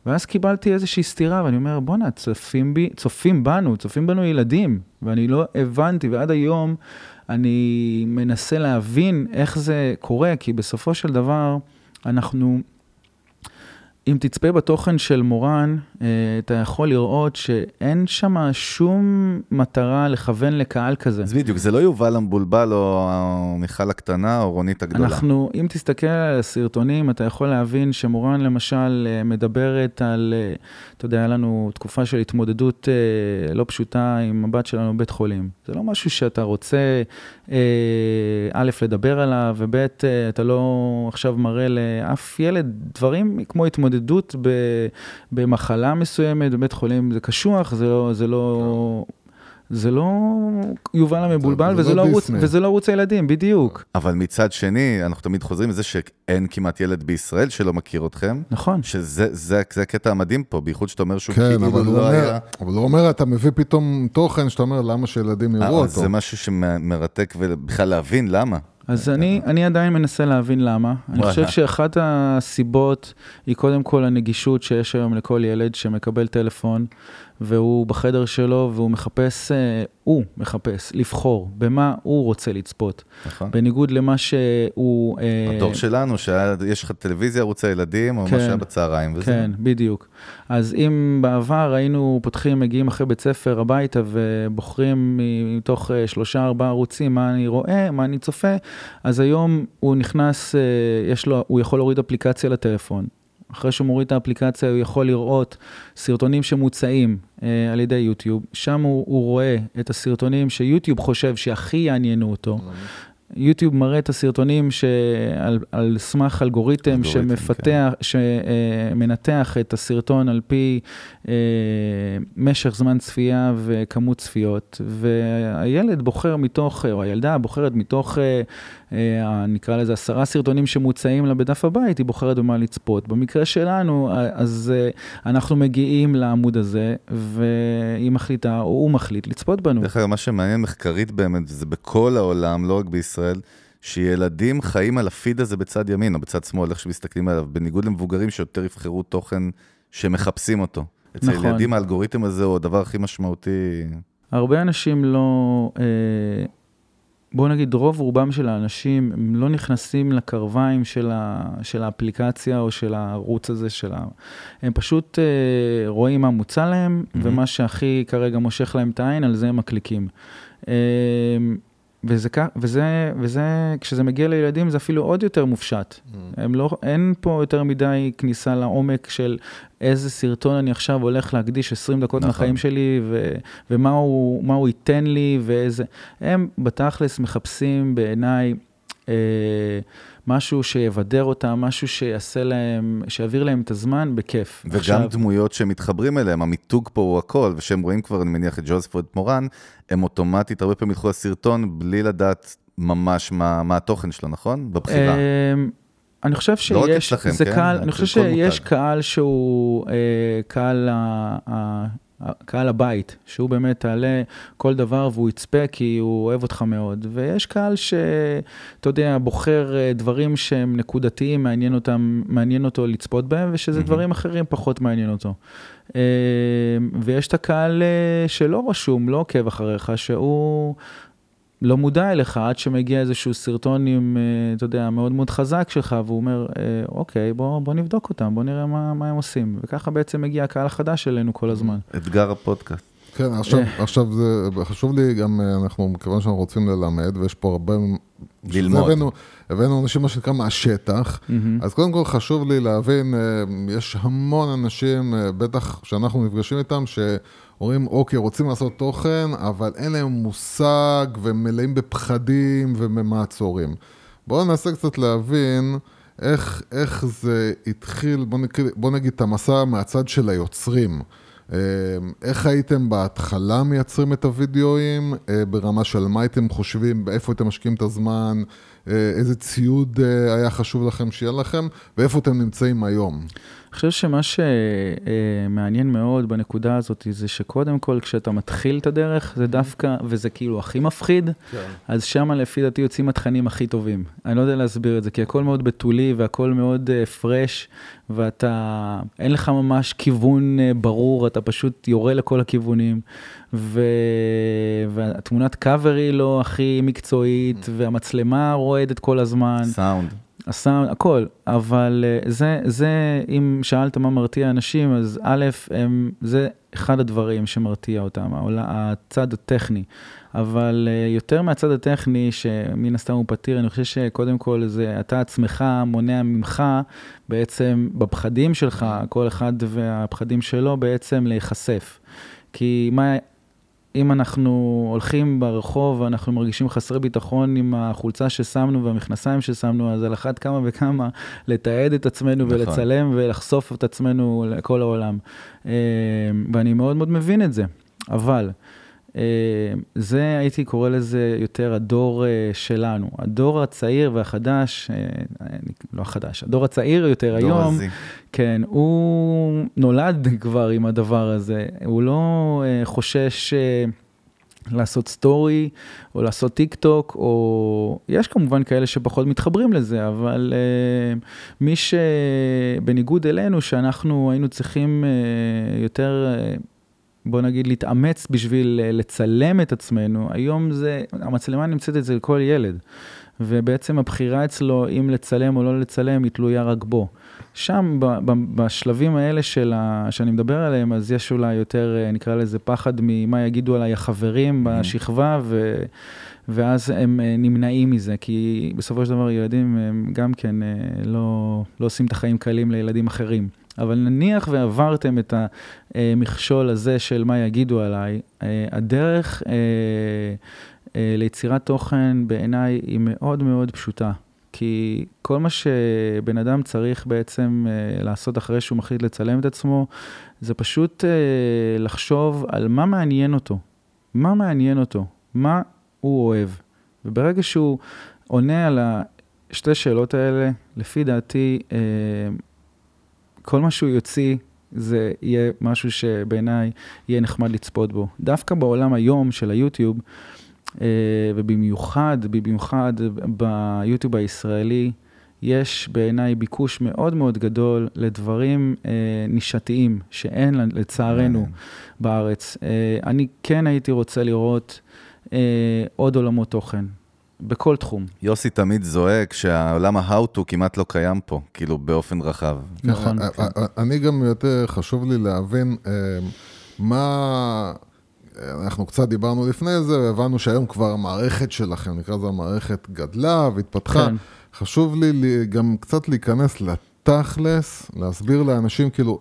ואז קיבלתי איזושהי סתירה, ואני אומר, בואנה, צופים בי, צופים בנו, צופים בנו ילדים, ואני לא הבנתי, ועד היום אני מנסה להבין איך זה קורה, כי בסופו של דבר, אנחנו, אם תצפה בתוכן של מורן, אה, אתה יכול לראות שאין שם שום מטרה לכוון לקהל כזה. אז בדיוק, זה לא יובל המבולבל או מיכל הקטנה או רונית הגדולה. אנחנו, אם תסתכל על הסרטונים, אתה יכול להבין שמורן למשל אה, מדברת על, אה, אתה יודע, היה לנו תקופה של התמודדות לא פשוטה עם הבת שלנו בבית חולים. זה לא משהו שאתה רוצה, א', לדבר עליו, וב', אתה לא עכשיו מראה לאף ילד דברים כמו התמודדות במחלה מסוימת בבית חולים, זה קשוח, זה לא... זה לא... זה לא יובל המבולבל, וזה, לא ערוץ, וזה לא ערוץ הילדים, בדיוק. אבל מצד שני, אנחנו תמיד חוזרים לזה שאין כמעט ילד בישראל שלא מכיר אתכם. נכון. שזה זה, זה הקטע המדהים פה, בייחוד שאתה אומר שהוא כן, כאילו לא אומר, היה... אבל הוא אומר, אתה מביא פתאום תוכן שאתה אומר, למה שילדים יראו אותו? זה משהו שמרתק, ובכלל להבין למה. אז אני, אני עדיין מנסה להבין למה. אני חושב שאחת הסיבות היא קודם כל הנגישות שיש היום לכל ילד שמקבל טלפון, והוא בחדר שלו והוא מחפש, אה, הוא מחפש לבחור במה הוא רוצה לצפות. נכון. בניגוד למה שהוא... אה, בדור שלנו, שיש לך טלוויזיה, ערוץ הילדים, או כן, מה שהיה בצהריים, וזה. כן, בדיוק. אז אם בעבר היינו פותחים, מגיעים אחרי בית ספר הביתה ובוחרים מתוך אה, שלושה, ארבעה ערוצים מה אני רואה, מה אני צופה, אז היום הוא נכנס, יש לו, הוא יכול להוריד אפליקציה לטלפון. אחרי שהוא מוריד את האפליקציה, הוא יכול לראות סרטונים שמוצעים אה, על ידי יוטיוב. שם הוא, הוא רואה את הסרטונים שיוטיוב חושב שהכי יעניינו אותו. יוטיוב מראה את הסרטונים שעל על סמך אלגוריתם, אלגוריתם שמפתח, כן. שמנתח את הסרטון על פי אה, משך זמן צפייה וכמות צפיות, והילד בוחר מתוך, או הילדה בוחרת מתוך, אה, אה, נקרא לזה עשרה סרטונים שמוצעים לה בדף הבית, היא בוחרת במה לצפות. במקרה שלנו, אז אה, אנחנו מגיעים לעמוד הזה, והיא מחליטה, או הוא מחליט, לצפות בנו. דרך אגב, מה שמעניין מחקרית באמת, זה בכל העולם, לא רק בישראל, שילדים חיים על הפיד הזה בצד ימין או בצד שמאל, איך שמסתכלים עליו, בניגוד למבוגרים שיותר יבחרו תוכן שמחפשים אותו. אצל נכון. ילדים האלגוריתם הזה הוא הדבר הכי משמעותי. הרבה אנשים לא, אה, בוא נגיד רוב רובם של האנשים, הם לא נכנסים לקרביים של, ה, של האפליקציה או של הערוץ הזה של ה... הם פשוט אה, רואים מה מוצע להם, mm-hmm. ומה שהכי כרגע מושך להם את העין, על זה הם מקליקים. אה, וזה, וזה, וזה, כשזה מגיע לילדים זה אפילו עוד יותר מופשט. Mm. הם לא, אין פה יותר מדי כניסה לעומק של איזה סרטון אני עכשיו הולך להקדיש 20 דקות נכון. מהחיים שלי, ו, ומה הוא, הוא ייתן לי, ואיזה... הם בתכלס מחפשים בעיניי... אה, משהו שיבדר אותם, משהו שיעשה להם, שיעביר להם את הזמן בכיף. וגם עכשיו... דמויות שמתחברים אליהם, המיתוג פה הוא הכל, ושהם רואים כבר, אני מניח, את ג'וזף ואת מורן, הם אוטומטית הרבה פעמים ילכו לסרטון בלי לדעת ממש מה, מה התוכן שלו, נכון? בבחירה. אמ, אני חושב שיש, לא רק אצלכם, כן? קהל, אני חושב שיש מותג. קהל שהוא אה, קהל ה... קהל הבית, שהוא באמת תעלה כל דבר והוא יצפה כי הוא אוהב אותך מאוד. ויש קהל שאתה יודע, בוחר אה, דברים שהם נקודתיים, מעניין, אותם, מעניין אותו לצפות בהם, ושזה mm-hmm. דברים אחרים פחות מעניין אותו. אה, ויש את הקהל אה, שלא רשום, לא עוקב אחריך, שהוא... לא מודע אליך עד שמגיע איזשהו סרטון עם, אה, אתה יודע, מאוד מאוד חזק שלך, והוא אומר, אה, אוקיי, בוא, בוא נבדוק אותם, בוא נראה מה, מה הם עושים. וככה בעצם מגיע הקהל החדש אלינו כל הזמן. אתגר הפודקאסט. כן, עכשיו, אה. עכשיו זה חשוב לי גם, אנחנו, מכיוון שאנחנו רוצים ללמד, ויש פה הרבה... ללמוד. הבאנו, הבאנו אנשים, מה שנקרא, מהשטח, mm-hmm. אז קודם כל חשוב לי להבין, יש המון אנשים, בטח שאנחנו נפגשים איתם, ש... אומרים, אוקיי, רוצים לעשות תוכן, אבל אין להם מושג ומלאים בפחדים ובמעצורים. בואו ננסה קצת להבין איך, איך זה התחיל, בואו נגיד, בוא נגיד את המסע מהצד של היוצרים. אה, איך הייתם בהתחלה מייצרים את הוידאוים, אה, ברמה של מה הייתם חושבים, איפה הייתם משקיעים את הזמן, אה, איזה ציוד היה חשוב לכם שיהיה לכם, ואיפה אתם נמצאים היום. חושב שמה שמעניין מאוד בנקודה הזאת זה שקודם כל כשאתה מתחיל את הדרך זה דווקא, וזה כאילו הכי מפחיד, כן. אז שם לפי דעתי יוצאים התכנים הכי טובים. אני לא יודע להסביר את זה, כי הכל מאוד בתולי והכל מאוד פרש, uh, ואתה, אין לך ממש כיוון uh, ברור, אתה פשוט יורה לכל הכיוונים, ו... והתמונת קאבר היא לא הכי מקצועית, mm. והמצלמה רועדת כל הזמן. סאונד. הסאונד, הכל, אבל אה, זה, זה, אם שאלת מה מרתיע אנשים, אז א', הם, זה אחד הדברים שמרתיע אותם, העולה- הצד הטכני. אבל אה, יותר מהצד הטכני, שמן הסתם הוא פתיר, אני חושב שקודם כל זה אתה עצמך מונע ממך בעצם בפחדים שלך, כל אחד והפחדים שלו בעצם להיחשף. כי מה, אם אנחנו הולכים ברחוב ואנחנו מרגישים חסרי ביטחון עם החולצה ששמנו והמכנסיים ששמנו, אז על אחת כמה וכמה לתעד את עצמנו נכון. ולצלם ולחשוף את עצמנו לכל העולם. אה, ואני מאוד מאוד מבין את זה, אבל זה, הייתי קורא לזה יותר הדור אה, שלנו. הדור הצעיר והחדש, אה, לא החדש, הדור הצעיר יותר דור היום, ה Z. כן, הוא נולד כבר עם הדבר הזה, הוא לא אה, חושש אה, לעשות סטורי או לעשות טיק טוק, או יש כמובן כאלה שפחות מתחברים לזה, אבל אה, מי שבניגוד אלינו, שאנחנו היינו צריכים אה, יותר... אה, בוא נגיד, להתאמץ בשביל אה, לצלם את עצמנו, היום זה, המצלמה נמצאת אצל כל ילד, ובעצם הבחירה אצלו אם לצלם או לא לצלם היא תלויה רק בו. שם, בשלבים האלה של ה, שאני מדבר עליהם, אז יש אולי יותר, אה, נקרא לזה, פחד ממה יגידו עליי החברים בשכבה, ו, ואז הם אה, נמנעים מזה, כי בסופו של דבר ילדים הם גם כן לא, לא עושים את החיים קלים לילדים אחרים. אבל נניח ועברתם את המכשול הזה של מה יגידו עליי, אה, הדרך אה, אה, ליצירת תוכן בעיניי היא מאוד מאוד פשוטה. כי כל מה שבן אדם צריך בעצם לעשות אחרי שהוא מחליט לצלם את עצמו, זה פשוט לחשוב על מה מעניין אותו. מה מעניין אותו? מה הוא אוהב? וברגע שהוא עונה על השתי שאלות האלה, לפי דעתי, כל מה שהוא יוציא, זה יהיה משהו שבעיניי יהיה נחמד לצפות בו. דווקא בעולם היום של היוטיוב, אה, ובמיוחד, במיוחד ביוטיוב הישראלי, יש בעיניי ביקוש מאוד מאוד גדול לדברים אה, נישתיים, שאין לצערנו מעניין. בארץ. אה, אני כן הייתי רוצה לראות אה, עוד עולמות תוכן, בכל תחום. יוסי תמיד זועק שהעולם ה-how to כמעט לא קיים פה, כאילו באופן רחב. נכון. אה, אה, אה, אני גם יותר חשוב לי להבין מה... אנחנו קצת דיברנו לפני זה, והבנו שהיום כבר המערכת שלכם, נקרא לזה המערכת, גדלה והתפתחה. כן. חשוב לי גם קצת להיכנס לתכלס, להסביר לאנשים כאילו,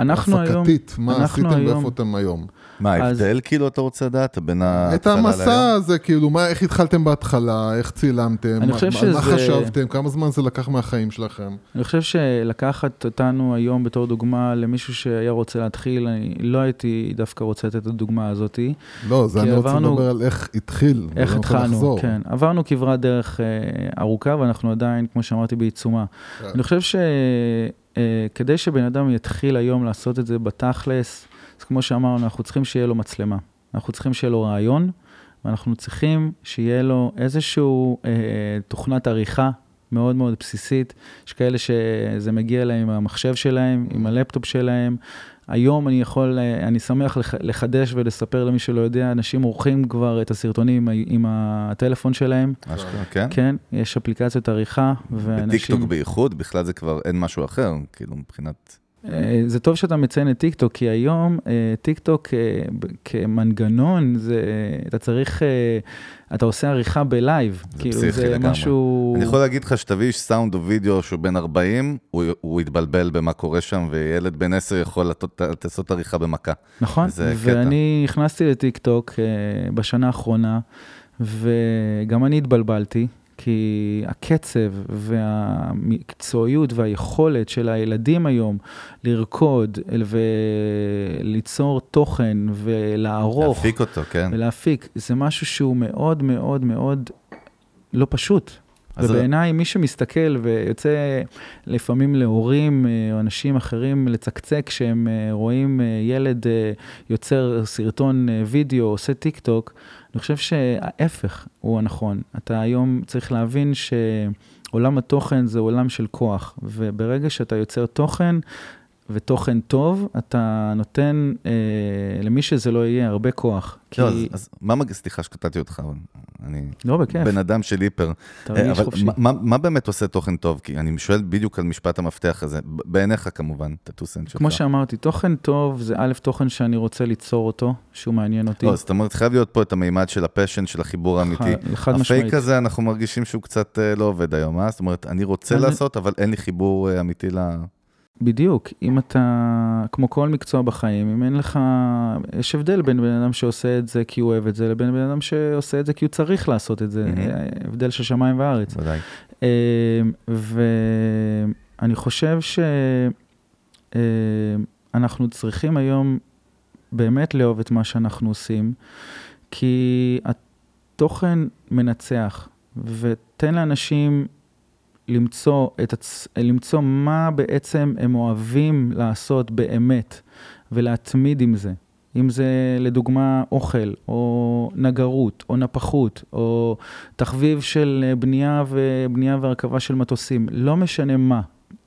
אנחנו היום, הפקתית, מה אנחנו עשיתם היום- ואיפה אתם היום. מה אז- ההבדל כאילו אתה רוצה לדעת בין את ההתחלה המסע להיום? הזה, כאילו, מה, איך התחלתם בהתחלה, איך צילמתם, מה, על מה שזה- חשבתם, כמה זמן זה לקח מהחיים שלכם. אני חושב שלקחת אותנו היום בתור דוגמה למישהו שהיה רוצה להתחיל, אני לא הייתי דווקא רוצה לתת את הדוגמה הזאתי. לא, זה אני רוצה עברנו- לדבר על איך התחיל. איך יכול התחלנו. כן. עברנו כברת דרך אה, ארוכה ואנחנו עדיין, כמו שאמרתי, בעיצומה. כן. אני חושב שכדי שבן אדם יתחיל היום לעשות את זה בתכלס, אז כמו שאמרנו, אנחנו צריכים שיהיה לו מצלמה. אנחנו צריכים שיהיה לו רעיון, ואנחנו צריכים שיהיה לו איזשהו אה, תוכנת עריכה מאוד מאוד בסיסית. יש כאלה שזה מגיע להם עם המחשב שלהם, עם הלפטופ שלהם. היום אני יכול, אה, אני שמח לח- לחדש ולספר למי שלא יודע, אנשים עורכים כבר את הסרטונים עם הטלפון שלהם. אשכרה, כן? כן, יש אפליקציות עריכה, ואנשים... בטיקטוק בייחוד, בכלל זה כבר אין משהו אחר, כאילו מבחינת... אה, זה טוב שאתה מציין את טיקטוק, כי היום אה, טיקטוק אה, כמנגנון, זה, אתה צריך, אתה עושה עריכה בלייב. זה כאילו, פסיכי זה לגמרי. משהו... אני יכול להגיד לך שתביא איש סאונד או וידאו שהוא בן 40, הוא, הוא יתבלבל במה קורה שם, וילד בן 10 יכול לעשות- עריכה במכה. נכון, זה קטע. ואני נכנסתי לטיקטוק בשנה האחרונה, וגם אני התבלבלתי, כי הקצב והמקצועיות והיכולת של הילדים היום לרקוד וליצור תוכן ולערוך להפיק אותו, כן. ולהפיק, זה משהו שהוא מאוד מאוד מאוד לא פשוט. ובעיניי, מי שמסתכל ויוצא לפעמים להורים אה, או אנשים אחרים לצקצק כשהם אה, רואים אה, ילד יוצר סרטון וידאו, עושה טיק טוק, אני חושב שההפך הוא הנכון. אתה היום צריך להבין שעולם התוכן זה עולם של כוח, וברגע שאתה יוצר תוכן, ותוכן טוב, אתה נותן אה, למי שזה לא יהיה הרבה כוח. כי... לא, אז, אז מה מג... סליחה שקטעתי אותך, אני לא, בכיף. בן אדם של hyper. תרגיש אה, אבל חופשי. מה, מה, מה באמת עושה תוכן טוב? כי אני שואל בדיוק על משפט המפתח הזה, בעיניך כמובן, את ה two cents שלך. כמו שאמרתי, תוכן טוב זה א', תוכן שאני רוצה ליצור אותו, שהוא מעניין אותי. לא, זאת אומרת, חייב להיות פה את המימד של ה passion, של החיבור האמיתי. ח- חד משמעית. הפייק הזה, אנחנו מרגישים שהוא קצת אה, לא עובד היום, אה? זאת אומרת, אני רוצה אני- לעשות, אבל אין לי חיבור אה, אמיתי ל... בדיוק, אם אתה, כמו כל מקצוע בחיים, אם אין לך, יש הבדל בין בן אדם שעושה את זה כי הוא אוהב את זה, לבין בן אדם שעושה את זה כי הוא צריך לעשות את זה. הבדל של שמיים וארץ. ודאי. אה, ואני חושב שאנחנו צריכים היום באמת לאהוב את מה שאנחנו עושים, כי התוכן מנצח, ותן לאנשים למצוא, את הצ... למצוא מה בעצם הם אוהבים לעשות באמת, ולהתמיד עם זה. אם זה לדוגמה אוכל, או נגרות, או נפחות, או תחביב של אה, בנייה ובנייה והרכבה של מטוסים, לא משנה מה.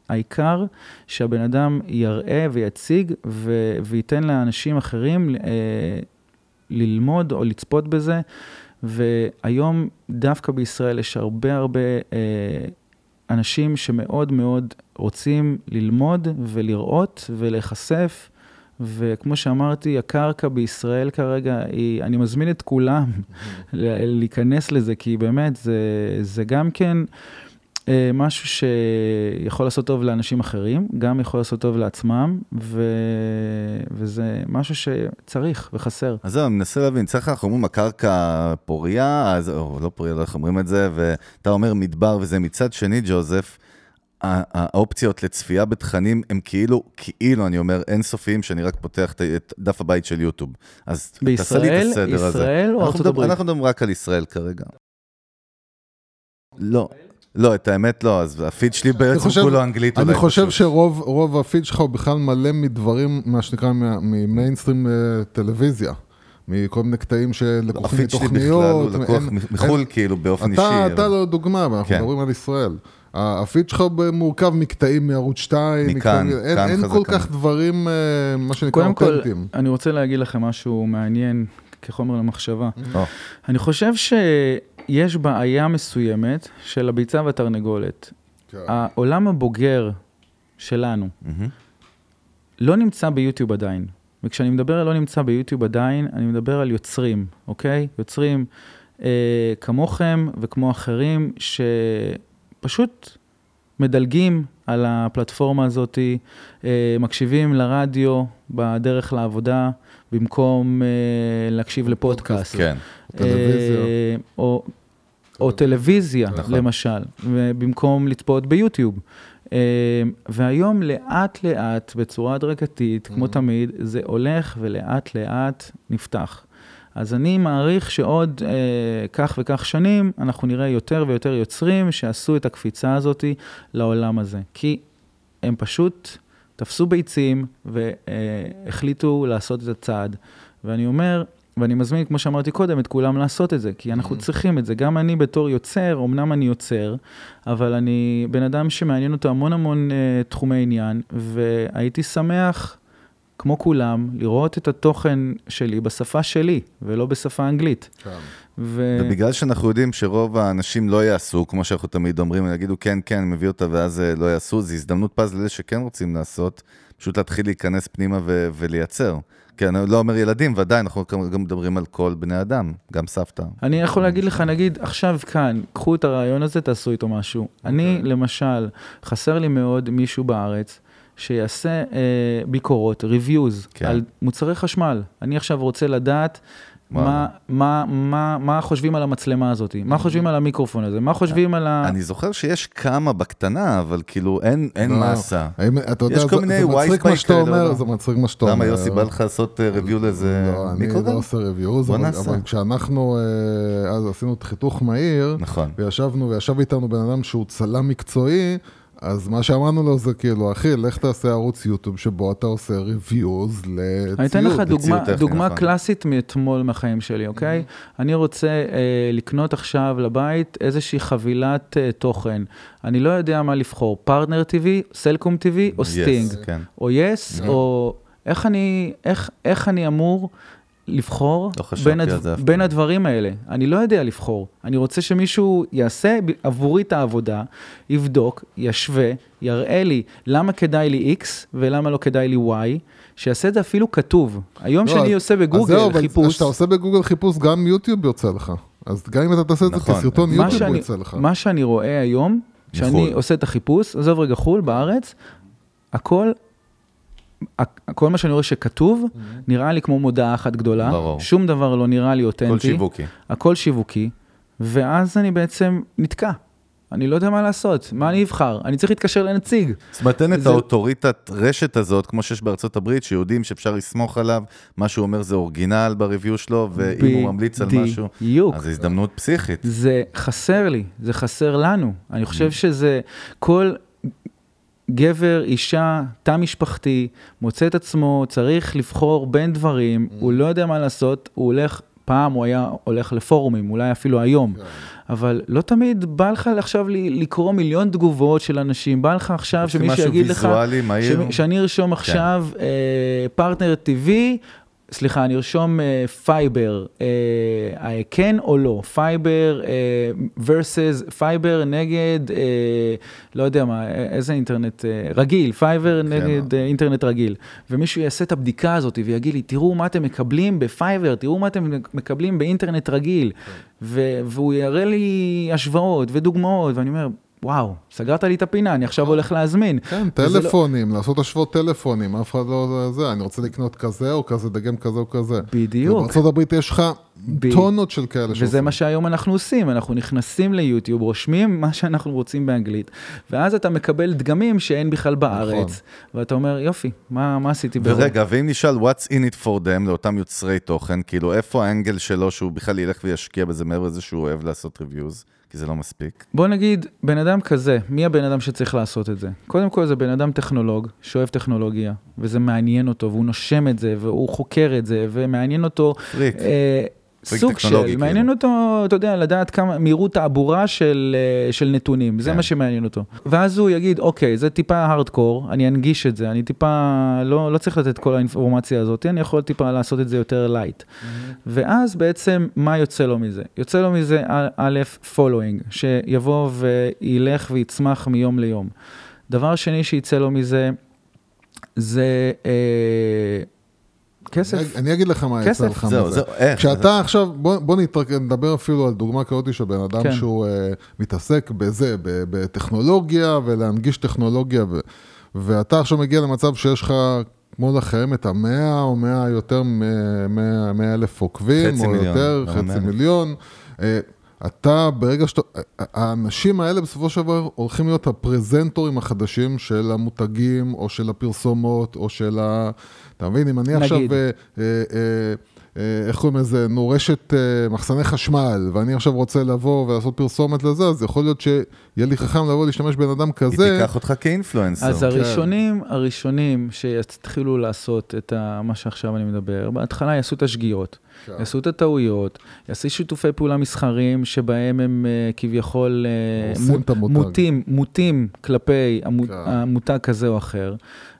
העיקר שהבן אדם יראה ויציג ו... וייתן לאנשים אחרים אה, ללמוד או לצפות בזה. והיום דווקא בישראל יש הרבה הרבה אה, אנשים שמאוד מאוד רוצים ללמוד ולראות ולהיחשף. וכמו שאמרתי, הקרקע בישראל כרגע היא, אני מזמין את כולם להיכנס לזה, כי באמת זה, זה גם כן משהו שיכול לעשות טוב לאנשים אחרים, גם יכול לעשות טוב לעצמם, ו, וזה משהו שצריך וחסר. אז זהו, אני מנסה להבין, צריך אנחנו אומרים הקרקע פוריה, אז, או לא פוריה, לא איך אומרים את זה, ואתה אומר מדבר וזה. מצד שני, ג'וזף, האופציות לצפייה בתכנים הם כאילו, כאילו, אני אומר, אינסופיים, שאני רק פותח את- דף הבית של יוטיוב. אז תעשה לי את בישראל, הסדר הזה. ישראל או ארצות הברית? אנחנו מדברים רק על ישראל כרגע. לא, לא, את האמת לא, אז הפיד שלי בעצם חושב- כולו אנגלית אולי. אני חושב פשוט. שרוב רוב הפיד שלך הוא בכלל מלא מדברים, מה שנקרא, ממיינסטרים אה, טלוויזיה. מכל מיני קטעים שלקוחים הפיד שלי בכלל מתוכניות. הוא לקוח אין- מחו"ל, כאילו, באופן אישי. אתה, אבל- אתה לא דוגמה, ואנחנו כן. מדברים על ישראל. הפיד שלך מורכב מקטעים מערוץ 2, מכאן, אין, כאן אין כל. כך דברים, אה, מה שנקרא, קודם כל, אותנטיים. אני רוצה להגיד לכם משהו מעניין כחומר למחשבה. או, אני חושב שיש בעיה מסוימת של הביצה והתרנגולת. כן. העולם הבוגר שלנו מהמם. לא נמצא ביוטיוב עדיין. וכשאני מדבר על לא נמצא ביוטיוב עדיין, אני מדבר על יוצרים, אוקיי? יוצרים אה, כמוכם וכמו אחרים, שפשוט מדלגים על הפלטפורמה הזאת, אה, מקשיבים לרדיו בדרך לעבודה, במקום אה, להקשיב לפודקאסט. כן. טלוויזיה. אה, או, או טלוויזיה, נכון. למשל, במקום לצפות ביוטיוב. אה, והיום לאט לאט, בצורה הדרגתית, כמו תמיד, זה הולך ולאט לאט נפתח. אז אני מעריך שעוד אה, כך וכך שנים, אנחנו נראה יותר ויותר יוצרים שעשו את הקפיצה הזאת לעולם הזה. כי הם פשוט תפסו ביצים והחליטו לעשות את הצעד. ואני אומר, ואני מזמין, כמו שאמרתי קודם, את כולם לעשות את זה, כי אנחנו צריכים את זה. גם אני בתור יוצר, אמנם אני יוצר, אבל אני בן אדם שמעניין אותו המון המון uh, תחומי עניין, והייתי שמח, כמו כולם, לראות את התוכן שלי בשפה שלי, ולא בשפה אנגלית. כן. ו... ובגלל שאנחנו יודעים שרוב האנשים לא יעשו, כמו שאנחנו תמיד אומרים, הם יגידו כן, כן, אני מביא אותה ואז אה, לא יעשו, זו הזדמנות פז לאלה שכן רוצים לעשות, פשוט להתחיל להיכנס פנימה ו- ולייצר. כן, אני לא אומר ילדים, ודאי, אנחנו גם מדברים על כל בני אדם, גם סבתא. אני יכול להגיד לך, נגיד, עכשיו כאן, קחו את הרעיון הזה, תעשו איתו משהו. אני, למשל, חסר לי מאוד מישהו בארץ שיעשה אה, ביקורות, reviews, כן. על מוצרי חשמל. אני עכשיו רוצה לדעת. מה, מה, מה, מה חושבים על המצלמה הזאת, מה חושבים על המיקרופון הזה, מה חושבים על ה... אני זוכר שיש כמה בקטנה, אבל כאילו אין אין לא, מסה. האם, אתה יודע, יש כל זה, מיני זה מצחיק Wi-Fi מה שאתה כאלה, אומר, לא? זה מצחיק מה שאתה אומר. למה יוסי בא לך לעשות ריוויו לאיזה לא, אני? לא עושה אבל, נעשה. אבל כשאנחנו אה, אז עשינו את חיתוך מהיר, נכון. וישבנו, וישב איתנו בן אדם שהוא צלם מקצועי, אז מה שאמרנו לו זה כאילו, אחי, לך תעשה ערוץ יוטיוב שבו אתה עושה ריוויוז לציוד. אני אתן לך דוגמה, טכני, דוגמה נכון. קלאסית מאתמול מהחיים שלי, אוקיי? אני רוצה אה, לקנות עכשיו לבית איזושהי חבילת אה, תוכן. אני לא יודע מה לבחור, פרטנר TV, סלקום TV או Yes, סטינג. כן. או יס, או איך אני, איך, איך אני אמור לבחור לא בין, זה אף בין פעם. הדברים האלה. אני לא יודע לבחור. אני רוצה שמישהו יעשה עבורי את העבודה, יבדוק, ישווה, יראה לי למה כדאי לי X ולמה לא כדאי לי Y, שיעשה את זה אפילו כתוב. היום לא, שאני אז- עושה אז בגוגל זהו, אבל חיפוש, כשאתה עושה בגוגל חיפוש, גם יוטיוב יוצא לך. אז גם אם אתה תעשה את זה נכון. כסרטון מה יוטיוב, שאני, יצא לך. מה שאני רואה היום, כשאני מחו"ל. עושה את החיפוש, עזוב רגע חו"ל, בארץ, הכל, הכ- כל מה שאני רואה שכתוב, נראה לי כמו מודעה אחת גדולה. ברור. שום דבר לא נראה לי אותנטי. כל שיווקי. הכל שיווקי, ואז אני בעצם נתקע. אני לא יודע מה לעשות, מה אני אבחר? אני צריך להתקשר לנציג. זאת אומרת, תן את האוטוריטת רשת הזאת, כמו שיש בארצות הברית, שיודעים שאפשר לסמוך עליו, מה שהוא אומר זה אורגינל בריוויו שלו, ואם הוא ממליץ על משהו. אז זו הזדמנות פסיכית. זה חסר לי, זה חסר לנו. אני חושב שזה כל גבר, אישה, תא משפחתי, מוצא את עצמו, צריך לבחור בין דברים, הוא לא יודע מה לעשות, הוא הולך, פעם הוא היה הולך לפורומים, אולי אפילו היום, אבל לא תמיד בא לך עכשיו לקרוא מיליון תגובות של אנשים, בא לך עכשיו שמישהו יגיד לך. שמ- שאני ארשום עכשיו אה, פרטנר TV, סליחה, אני ארשום fiber, אה, אה, כן או לא, fiber אה, versus fiber נגד, אה, לא יודע מה, אה, איזה אינטרנט אה, רגיל, fiber נגד אה, אינטרנט רגיל. ומישהו יעשה את הבדיקה הזאת ויגיד לי, תראו מה אתם מקבלים ב fiber, תראו מה אתם מקבלים באינטרנט רגיל. ו- והוא יראה לי השוואות ודוגמאות, ואני אומר, וואו, סגרת לי את הפינה, אני עכשיו הולך להזמין. כן, לא- טלפונים, לעשות השוואות טלפונים, אף אחד לא זה, אני רוצה לקנות כזה או כזה, דגם כזה או כזה. בדיוק. הברית יש לך ב- טונות של כאלה וזה מה שהיום אנחנו עושים, אנחנו נכנסים ליוטיוב, רושמים מה שאנחנו רוצים באנגלית, ואז אתה מקבל דגמים שאין בכלל בארץ, ואתה אומר, יופי, מה, מה עשיתי באירופה? ורגע, ואם נשאל what's in it for them לאותם יוצרי תוכן, כאילו איפה האנגל שלו שהוא בכלל ילך וישקיע בזה מעבר לזה שהוא אוהב לעשות ריוויוז, כי זה לא מספיק. בוא נגיד, בן אדם כזה, מי הבן אדם שצריך לעשות את זה? קודם כל זה בן אדם טכנולוג, שאוהב טכנולוגיה, וזה מעניין אותו, והוא נושם את זה, והוא חוקר את זה, ומעניין אותו... פריק. אה, סוג של, טכנולוגי, מעניין כאילו. אותו, אתה יודע, לדעת כמה, מהירות תעבורה של, אה, של נתונים, זה כן. מה שמעניין אותו. ואז הוא יגיד, אוקיי, זה טיפה הארדקור, אני אנגיש את זה, אני טיפה, לא, לא צריך לתת את כל האינפורמציה הזאת, אני יכול טיפה לעשות את זה יותר לייט. ואז בעצם, מה יוצא לו מזה? יוצא לו מזה א', following, שיבוא וילך ויצמח מיום ליום. דבר שני שיצא לו מזה, זה אה, כסף. אני- אני אגיד לך מה. יצא לך מזה. זהו, איך? כשאתה עכשיו, בוא, בוא נתרק, נדבר אפילו על דוגמה כזאת של בן אדם כן. שהוא uh, מתעסק בזה, ב- בטכנולוגיה ולהנגיש טכנולוגיה, ו, ואתה עכשיו מגיע למצב שיש לך, כמו לכם, את המאה או מאה יותר מאה אלף עוקבים, או מיליון, יותר, לא, חצי מאה אלף. מיליון. אה, אתה, ברגע שאתה, האנשים האלה בסופו של דבר הולכים להיות הפרזנטורים החדשים של המותגים, או של הפרסומות, או של ה... אתה מבין, אם אני עכשיו, נגיד. אה, אה, אה, אה, איך קוראים לזה, נו, רשת אה, מחסני חשמל, ואני עכשיו רוצה לבוא ולעשות פרסומת לזה, אז יכול להיות שיהיה לי חכם לבוא להשתמש בבן אדם היא כזה. תיקח אותך כאינפלואנסר. אז הראשונים, הראשונים שיתחילו לעשות את ה, מה שעכשיו אני מדבר, בהתחלה יעשו את השגיאות, כן. יעשו את הטעויות, יעשו שיתופי פעולה מסחריים שבהם הם כביכול הורסים מו- את המותג. מוטים, מוטים כלפי כן. המותג כזה או אחר.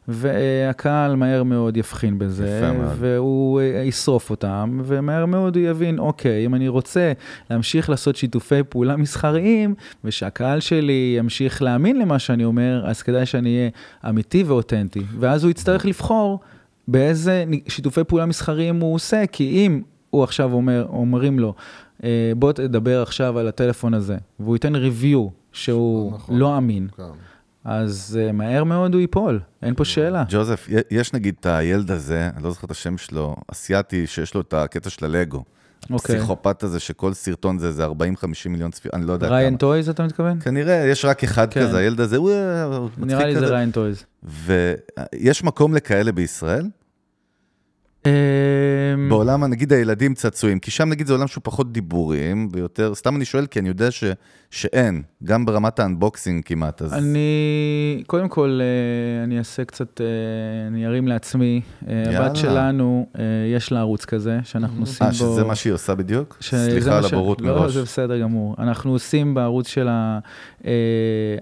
והקהל מהר מאוד יבחין בזה. והוא אה, ישרוף אותם, ומהר מאוד הוא יבין, אוקיי, אם אני רוצה להמשיך לעשות שיתופי פעולה מסחריים, ושהקהל שלי ימשיך להאמין למה שאני אומר, אז כדאי שאני אהיה אמיתי ואותנטי. ואז הוא יצטרך לבחור באיזה שיתופי פעולה מסחריים הוא עושה, כי אם הוא עכשיו אומר, אומרים לו, "אה, בוא תדבר עכשיו על הטלפון הזה, והוא ייתן ריוויו שהוא נכון. לא אמין, כן. אז אה, מהר מאוד הוא ייפול, אין פה שאלה. ג'וזף, יש נגיד את הילד הזה, אני לא זוכר את השם שלו, אסיאתי, שיש לו את הקטע של הלגו. אוקיי. הפסיכופת הזה, שכל סרטון זה איזה 40-50 מיליון צפיות, אני לא יודע Ryan כמה. Toys אתה מתכוון? כנראה, יש רק אחד כן. כזה, הילד הזה, הוא מצחיק נראה לי זה כזה. Ryan Toys. ויש מקום לכאלה בישראל? אמ, בעולם, נגיד הילדים צעצועים, כי שם נגיד זה עולם שהוא פחות דיבורים ויותר, סתם אני שואל, כי אני יודע ש, שאין, גם ברמת ה unboxing כמעט, אז... אני, קודם כל, אה, אני אעשה קצת, אה, אני ארים לעצמי. אה, יאללה. הבת שלנו, יש לה ערוץ כזה, שאנחנו עושים בו... אה, שזה מה שהיא עושה בדיוק? שזה סליחה על ש- הבורות לא, מראש. זה בסדר גמור. אנחנו עושים בערוץ שלה אה,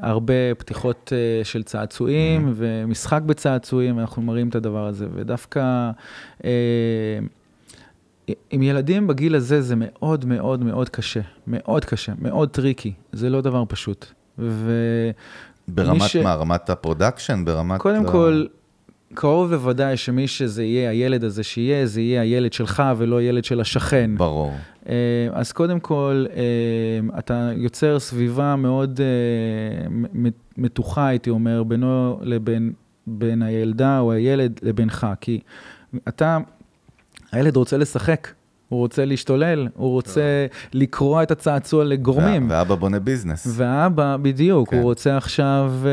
הרבה פתיחות אה, של צעצועים ומשחק בצעצועים, אנחנו מראים את הדבר הזה. ודווקא אה, עם ילדים בגיל הזה זה מאוד מאוד מאוד קשה. מאוד קשה, מאוד tricky. זה לא דבר פשוט. ו... ברמת ש- מה? רמת ה production? ברמת... קודם ה- כל, קרוב לוודאי שמי שזה יהיה, הילד הזה שיהיה, זה יהיה הילד שלך ולא ילד של השכן. ברור. אה, אז קודם כל, אה, אתה יוצר סביבה מאוד אה, מתוחה, הייתי אומר, בינו לבין בין הילדה או הילד לבינך. כי אתה, הילד רוצה לשחק, הוא רוצה להשתולל, הוא רוצה לקרוע את הצעצוע לגורמים. וה- ואבא בונה ביזנס. ואבא, בדיוק, כן. הוא רוצה עכשיו uh,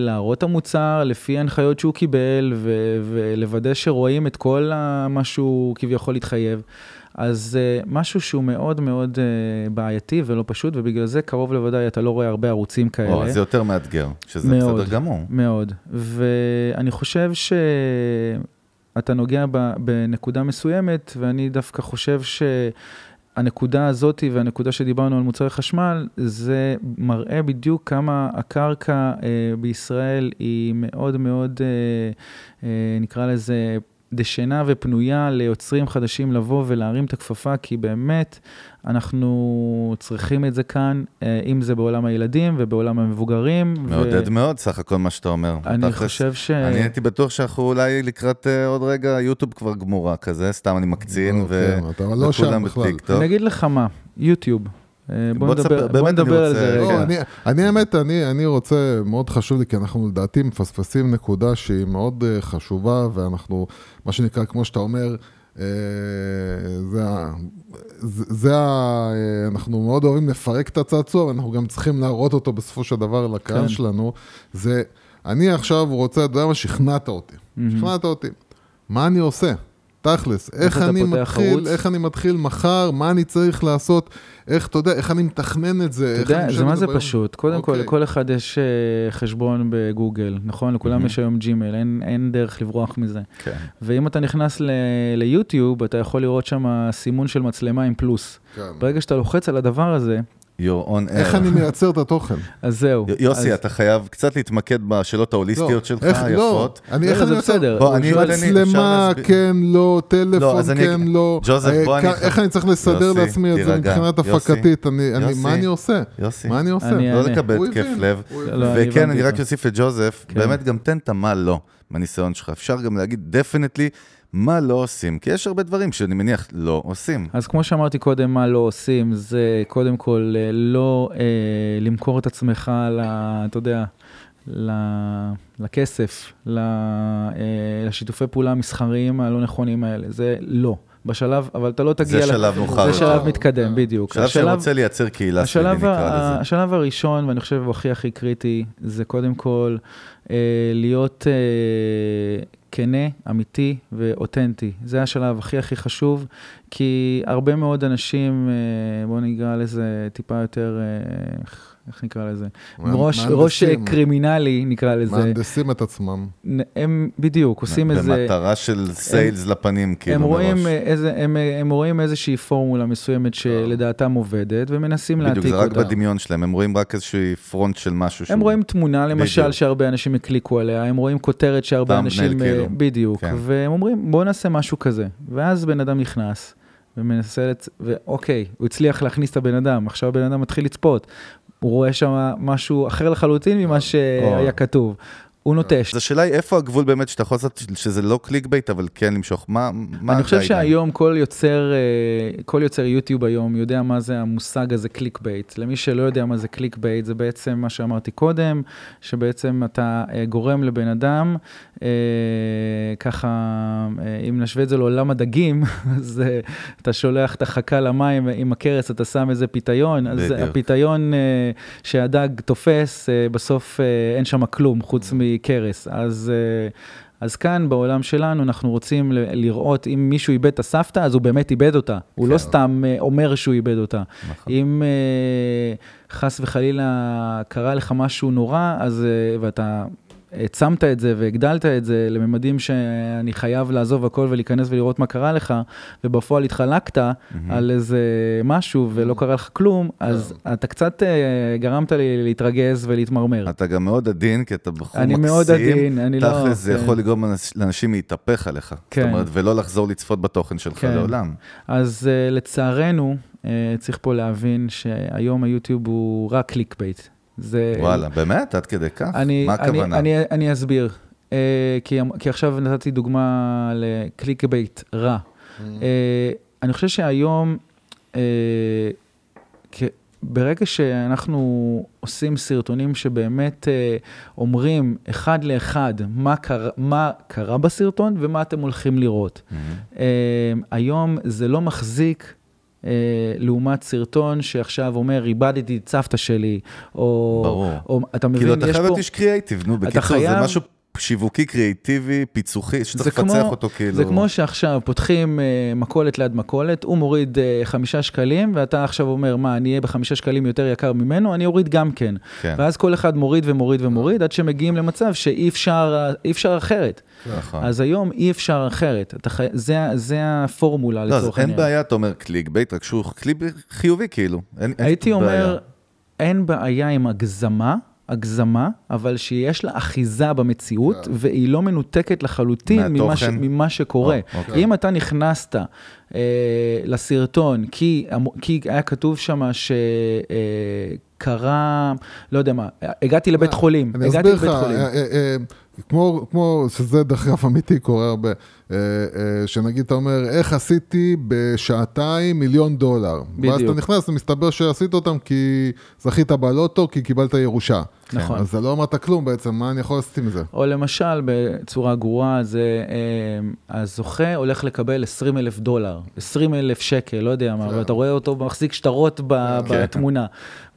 להראות את המוצר לפי ההנחיות שהוא קיבל, ו- ולוודא שרואים את כל ה- מה שהוא כביכול התחייב. אז uh, משהו שהוא מאוד מאוד uh, בעייתי ולא פשוט, ובגלל זה קרוב לוודאי אתה לא רואה הרבה ערוצים כאלה. או, זה יותר מאתגר, שזה מאוד. בסדר גמור. מאוד. ואני חושב שאתה נוגע בנקודה מסוימת, ואני דווקא חושב שהנקודה הזאת והנקודה שדיברנו על מוצרי חשמל, זה מראה בדיוק כמה הקרקע אה, בישראל היא מאוד מאוד, אה, אה, נקרא לזה, דשנה ופנויה ליוצרים חדשים לבוא ולהרים את הכפפה, כי באמת אנחנו צריכים את זה כאן, אה, אם זה בעולם הילדים ובעולם המבוגרים. ו- מעודד מאוד, סך הכל מה שאתה אומר. אני תכלס, חושב ש... אני הייתי בטוח שאנחנו אולי לקראת אה, עוד רגע, יוטיוב כבר גמורה כזה, סתם אני מקצין, לא, ו- אתה לא שם וכולם בכלל. בטיקטוק. אני אגיד לך מה, יוטיוב. אה, בוא נדבר, בוא על זה לא, רגע. אני, אני האמת, אני, אני רוצה, מאוד חשוב לי, כי אנחנו לדעתי מפספסים נקודה שהיא מאוד אה, חשובה, ואנחנו, מה שנקרא, כמו שאתה אומר, אה, זה. זה, זה אנחנו מאוד אוהבים לפרק את הצעצוע, ואנחנו גם צריכים להראות אותו בסופו של דבר לקהל כן. שלנו. זה, אני עכשיו רוצה, אתה יודע מה, שכנעת אותי. שכנעת אותי. מה אני עושה? תכלס, איך אתה אני מתחיל, ערוץ? איך אני מתחיל מחר, מה אני צריך לעשות, איך, אתה יודע, איך אני מתכנן את זה, אתה יודע, זה מה זה. פשוט. קודם כל, אוקיי. לכל אחד יש אה, חשבון בגוגל, נכון? לכולם יש היום ג'ימייל, אין- אין דרך לברוח מזה. כן. ואם אתה נכנס ל- ליוטיוב, אתה יכול לראות שם סימון של מצלמה עם פלוס. כן. ברגע שאתה לוחץ על הדבר הזה, You're on איך air. אני מייצר את התוכן? אז זהו. יוסי, אתה חייב קצת להתמקד בשאלות ההוליסטיות שלך, איך, לא, היפות. אני, לא, איך זה אני מייצר? מצלמה? כן, לא, לא, טלפון, כן, לא. ג'וזף, אה, בוא אני- איך אני צריך לסדר לעצמי את זה. מבחינת הפקתית? אני, אני, יוסי. מה אני עושה? יוסי, מה אני עושה? אני לא. לקבל התקף הבין, לב. לא, וכן, אני רק. אוסיף לג'וזף, כן. באמת גם תן את המה לא, מהניסיון שלך. אפשר גם להגיד דפנטלי מה לא עושים, כי יש הרבה דברים שאני מניח לא עושים. אז כמו שאמרתי קודם, מה לא עושים, זה קודם כל אה, לא אה, למכור את עצמך, ל, אתה יודע, ל, לכסף, ל, אה, לשיתופי פעולה המסחריים הלא נכונים האלה, זה לא. בשלב, אבל אתה לא תגיע... זה שלב מאוחר זה. שלב מתקדם, בדיוק. שלב שרוצה לייצר קהילה השלב, נקרא לזה. השלב הראשון, ואני חושב הוא הכי הכי קריטי, זה קודם כל אה, להיות אה, כנה, אמיתי ואותנטי. זה השלב הכי הכי חשוב, כי הרבה מאוד אנשים, אה, בואו נקרא לזה טיפה יותר, אה, איך- נקרא לזה? מה- ראש. ראש אה, קרימינלי, נקרא לזה. מהנדסים את עצמם. הם בדיוק עושים איזה... במטרה של סיילס לפנים, כאילו, הם רואים, מראש. אה, איזה, הם, אה, הם רואים איזושהי פורמולה מסוימת שלדעתם עובדת, ומנסים להעתיק בדיוק, אותה. זה רק בדמיון שלהם, הם רואים רק איזושהי פרונט של משהו הם שהוא... רואים תמונה, למשל, בדיוק. שהרבה אנשים הקליקו עליה, הם רואים כותרת שהרבה אנשים... כאילו. בדיוק. כן. והם אומרים, בואו נעשה משהו כזה. ואז בן אדם נכנס, ומנסה לצ... ואוקיי, הוא הצליח להכניס את הבן אדם, עכשיו הבן אדם מתחיל לצפות. הוא רואה שם משהו אחר לחלוטין ממה שהיה כתוב. הוא נוטש. אז השאלה היא איפה הגבול באמת שאתה יכול לעשות, שזה לא clickbait, אבל כן למשוך, מה מה אני חושב? שהיום כל יוצר, אה, כל יוצר יוטיוב היום יודע מה זה המושג הזה clickbait. למי שלא יודע מה זה clickbait, זה בעצם מה שאמרתי קודם, שבעצם אתה אה, גורם לבן אדם, אה, ככה, אם נשווה את זה לעולם הדגים, אז אתה שולח את החכה למים עם הקרס, אתה שם איזה פיתיון, אז. הפיתיון שהדג תופס, בסוף אין שם כלום חוץ מקרס. אז... אה, אז כאן בעולם שלנו אנחנו רוצים לראות אם מישהו איבד את הסבתא, אז הוא באמת איבד אותה. הוא לא כן. סתם אה, אומר שהוא איבד אותה. נכון. אם אה, חס וחלילה קרה לך משהו נורא, אז, ואתה העצמת את זה והגדלת את זה לממדים שאני חייב לעזוב הכל ולהיכנס ולראות מה קרה לך, ובפועל התחלקת על איזה משהו ולא קרה לך כלום, אז אתה קצת אה, גרמת לי להתרגז ולהתמרמר. אתה גם מאוד עדין, כי אתה בחור אני מקסים. מאוד עדין, אני לא- תכל'ס זה כן. יכול לגרום לאנש- לאנשים להתהפך עליך. כן. זאת אומרת, ולא לחזור לצפות בתוכן שלך כן. לעולם. אז אה, לצערנו, אה, צריך פה להבין שהיום היוטיוב הוא רק clickbait. זה... וואלה, באמת? עד כדי כך? אני, מה אני, הכוונה? אני, אני אסביר. אה, כי, כי עכשיו נתתי דוגמה ל clickbait רע. אה, אני חושב שהיום, אה, כ- ברגע שאנחנו עושים סרטונים שבאמת אה, אומרים אחד לאחד מה קרה, מה קרה בסרטון ומה אתם הולכים לראות. Uh, היום זה לא מחזיק. Uh, לעומת סרטון שעכשיו אומר, איבדתי את סבתא שלי, או... ברור. או אתה מבין, כאילו, אתה חייב. להיות איש קריאייטיב, נו, בקיצור, זה חייב- משהו שיווקי, קריאייטיבי, פיצוחי, שצריך לפצח אותו, כאילו. זה כמו שעכשיו פותחים אה, מכולת ליד מכולת, הוא מוריד אה, חמישה שקלים, ואתה עכשיו אומר, מה, אני אהיה בחמישה שקלים יותר יקר ממנו, אני אוריד גם כן. כן. ואז כל אחד מוריד ומוריד ומוריד, עד שמגיעים למצב שאי אפשר, אפשר אחרת. נכון. אז היום אי אפשר אחרת. אתה חי... זה, זה הפורמולה לא, אז לצורך אין העניין. בעיה, אתה אומר clickbait, רק שהוא קליק חיובי, כאילו. אין- אין הייתי בעיה. אומר, אין בעיה עם הגזמה, הגזמה, אבל שיש לה אחיזה במציאות, והיא לא מנותקת לחלוטין ממה, ש? ממה שקורה. או, אוקיי. אם אתה נכנסת אה, לסרטון, כי, כי היה כתוב שם שקרה, לא יודע מה, הגעתי לבית חולים, אני הגעתי אסביר לך, לבית חולים. אה, אה, אה, כמו, כמו שזה אגב אמיתי קורה הרבה, אה, אה, שנגיד אתה אומר, איך עשיתי בשעתיים מיליון דולר. ואז בדיוק. אתה נכנס ומסתבר שעשית אותם כי זכית בלוטו, כי קיבלת ירושה. נכון. אז זה לא אמרת כלום בעצם, מה אני יכול לעשות עם זה? או למשל, בצורה גרועה, זה אה, הזוכה הולך לקבל 20 אלף דולר, 20 אלף שקל, לא יודע מה, כן. ואתה רואה אותו מחזיק שטרות ב- כן. בתמונה.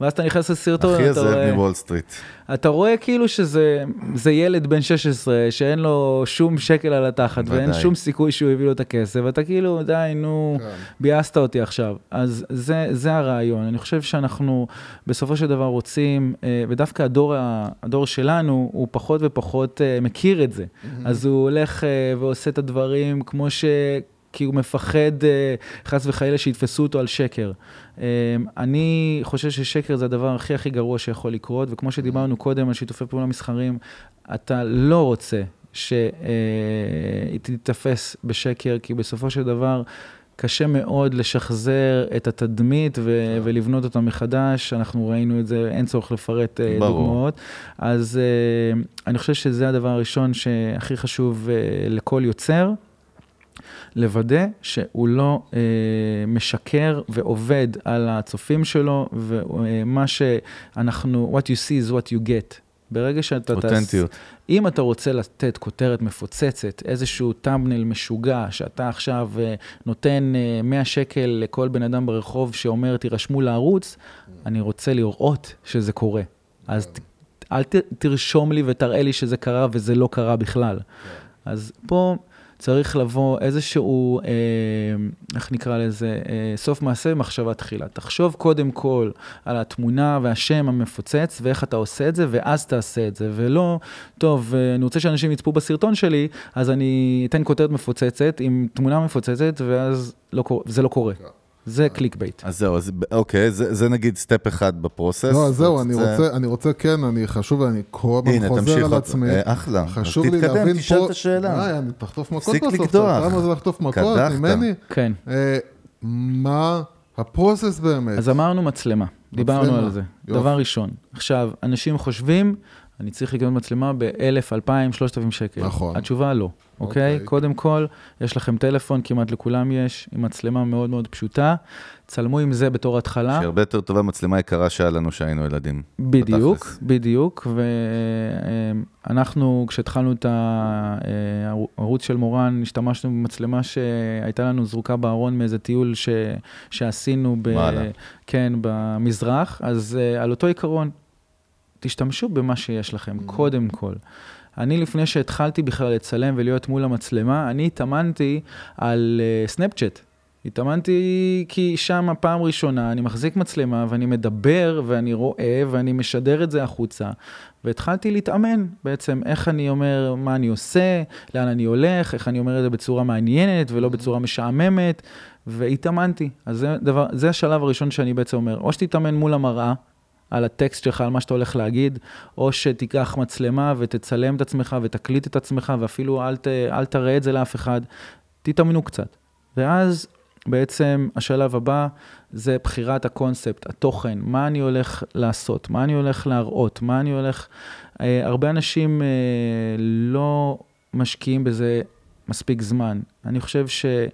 ואז אתה נכנס לסרטון, אתה הזאב רואה, מוול סטריט. אתה רואה כאילו שזה זה ילד בן 16 שאין לו שום שקל על התחת, ואין. שום סיכוי שהוא הביא לו את הכסף, ואתה כאילו, די, נו, כן. ביאסת אותי עכשיו. אז זה, זה הרעיון. אני חושב שאנחנו בסופו של דבר רוצים, אה, ודווקא הדור, הדור שלנו, הוא פחות ופחות אה, מכיר את זה. אז הוא הולך אה, ועושה את הדברים כמו ש... כי הוא מפחד, חס וחלילה, שיתפסו אותו על שקר. אני חושב ששקר זה הדבר הכי הכי גרוע שיכול לקרות, וכמו שדיברנו קודם על שיתופי פעולה מסחריים, אתה לא רוצה שהיא תיתפס בשקר, כי בסופו של דבר קשה מאוד לשחזר את התדמית ו- ולבנות אותה מחדש, אנחנו ראינו את זה, אין צורך לפרט אה, ברור. דוגמאות. אז אה, אני חושב שזה הדבר הראשון שהכי חשוב אה, לכל יוצר. לוודא שהוא לא אה, משקר ועובד על הצופים שלו, ומה שאנחנו, what you see is what you get. ברגע שאתה... אותנטיות. אם אתה רוצה לתת כותרת מפוצצת, איזשהו טאמבנל משוגע, שאתה עכשיו אה, נותן אה, 100 שקל לכל בן אדם ברחוב שאומר, תירשמו לערוץ, אני רוצה לראות שזה קורה. אז ת- אל ת, תרשום לי ותראה לי שזה קרה וזה לא קרה בכלל. אז פה צריך לבוא איזשהו, אה, איך נקרא לזה, אה, סוף מעשה במחשבה תחילה. תחשוב קודם כל על התמונה והשם המפוצץ ואיך אתה עושה את זה, ואז תעשה את זה, ולא, טוב, אה, אני רוצה שאנשים יצפו בסרטון שלי, אז אני אתן כותרת מפוצצת עם תמונה מפוצצת, ואז לא, זה לא קורה. זה clickbait. אז זהו, אז אוקיי, זה זה נגיד step אחד ב process. לא, אז זהו, אני זה- רוצה, אני רוצה, כן, אני חשוב, אני כל הזמן הנה, חוזר תמשיך על עוד- עצמי. אה, אחלה. חשוב לי תתקדם, להבין תשאל פה... את השאלה. די, אני תחטוף מכות תפסיק בסוף. לקדוח. למה זה לחטוף מכות. ממני? כן. אה, מה הפרוסס באמת? אז אמרנו מצלמה, דיברנו מצלמה, על זה. יופי. דבר ראשון. עכשיו, אנשים חושבים, אני צריך לקנות מצלמה ב-1,000, 2,000, 3,000 שקל. נכון. התשובה לא, אוקיי? אוקיי. קודם כל, יש לכם טלפון, כמעט לכולם יש, עם מצלמה מאוד מאוד פשוטה. צלמו עם זה בתור התחלה. שהיא הרבה יותר טובה מצלמה יקרה שהיה לנו שהיינו ילדים. בדיוק, בתכלס. בדיוק, ואנחנו, כשהתחלנו את הערוץ של מורן, השתמשנו במצלמה שהייתה לנו זרוקה בארון מאיזה טיול ש... שעשינו ב... כן, במזרח, אז אה, על אותו עיקרון, תשתמשו במה שיש לכם, קודם כל. אני, לפני שהתחלתי בכלל לצלם ולהיות מול המצלמה, אני התאמנתי על סנאפצ'אט. Uh, התאמנתי כי שם פעם ראשונה אני מחזיק מצלמה ואני מדבר ואני רואה ואני משדר את זה החוצה. והתחלתי להתאמן בעצם איך אני אומר מה אני עושה, לאן אני הולך, איך אני אומר את זה בצורה מעניינת ולא בצורה משעממת, והתאמנתי. אז זה, דבר, זה השלב הראשון שאני בעצם אומר, או שתתאמן מול המראה. על הטקסט שלך, על מה שאתה הולך להגיד, או שתיקח מצלמה ותצלם את עצמך ותקליט את עצמך, ואפילו אל, ת, אל תראה את זה לאף אחד, תתאמנו קצת. ואז בעצם השלב הבא זה בחירת הקונספט, התוכן, מה אני הולך לעשות, מה אני הולך להראות, מה אני הולך... אה, הרבה אנשים אה, לא משקיעים בזה מספיק זמן. אני חושב שרוב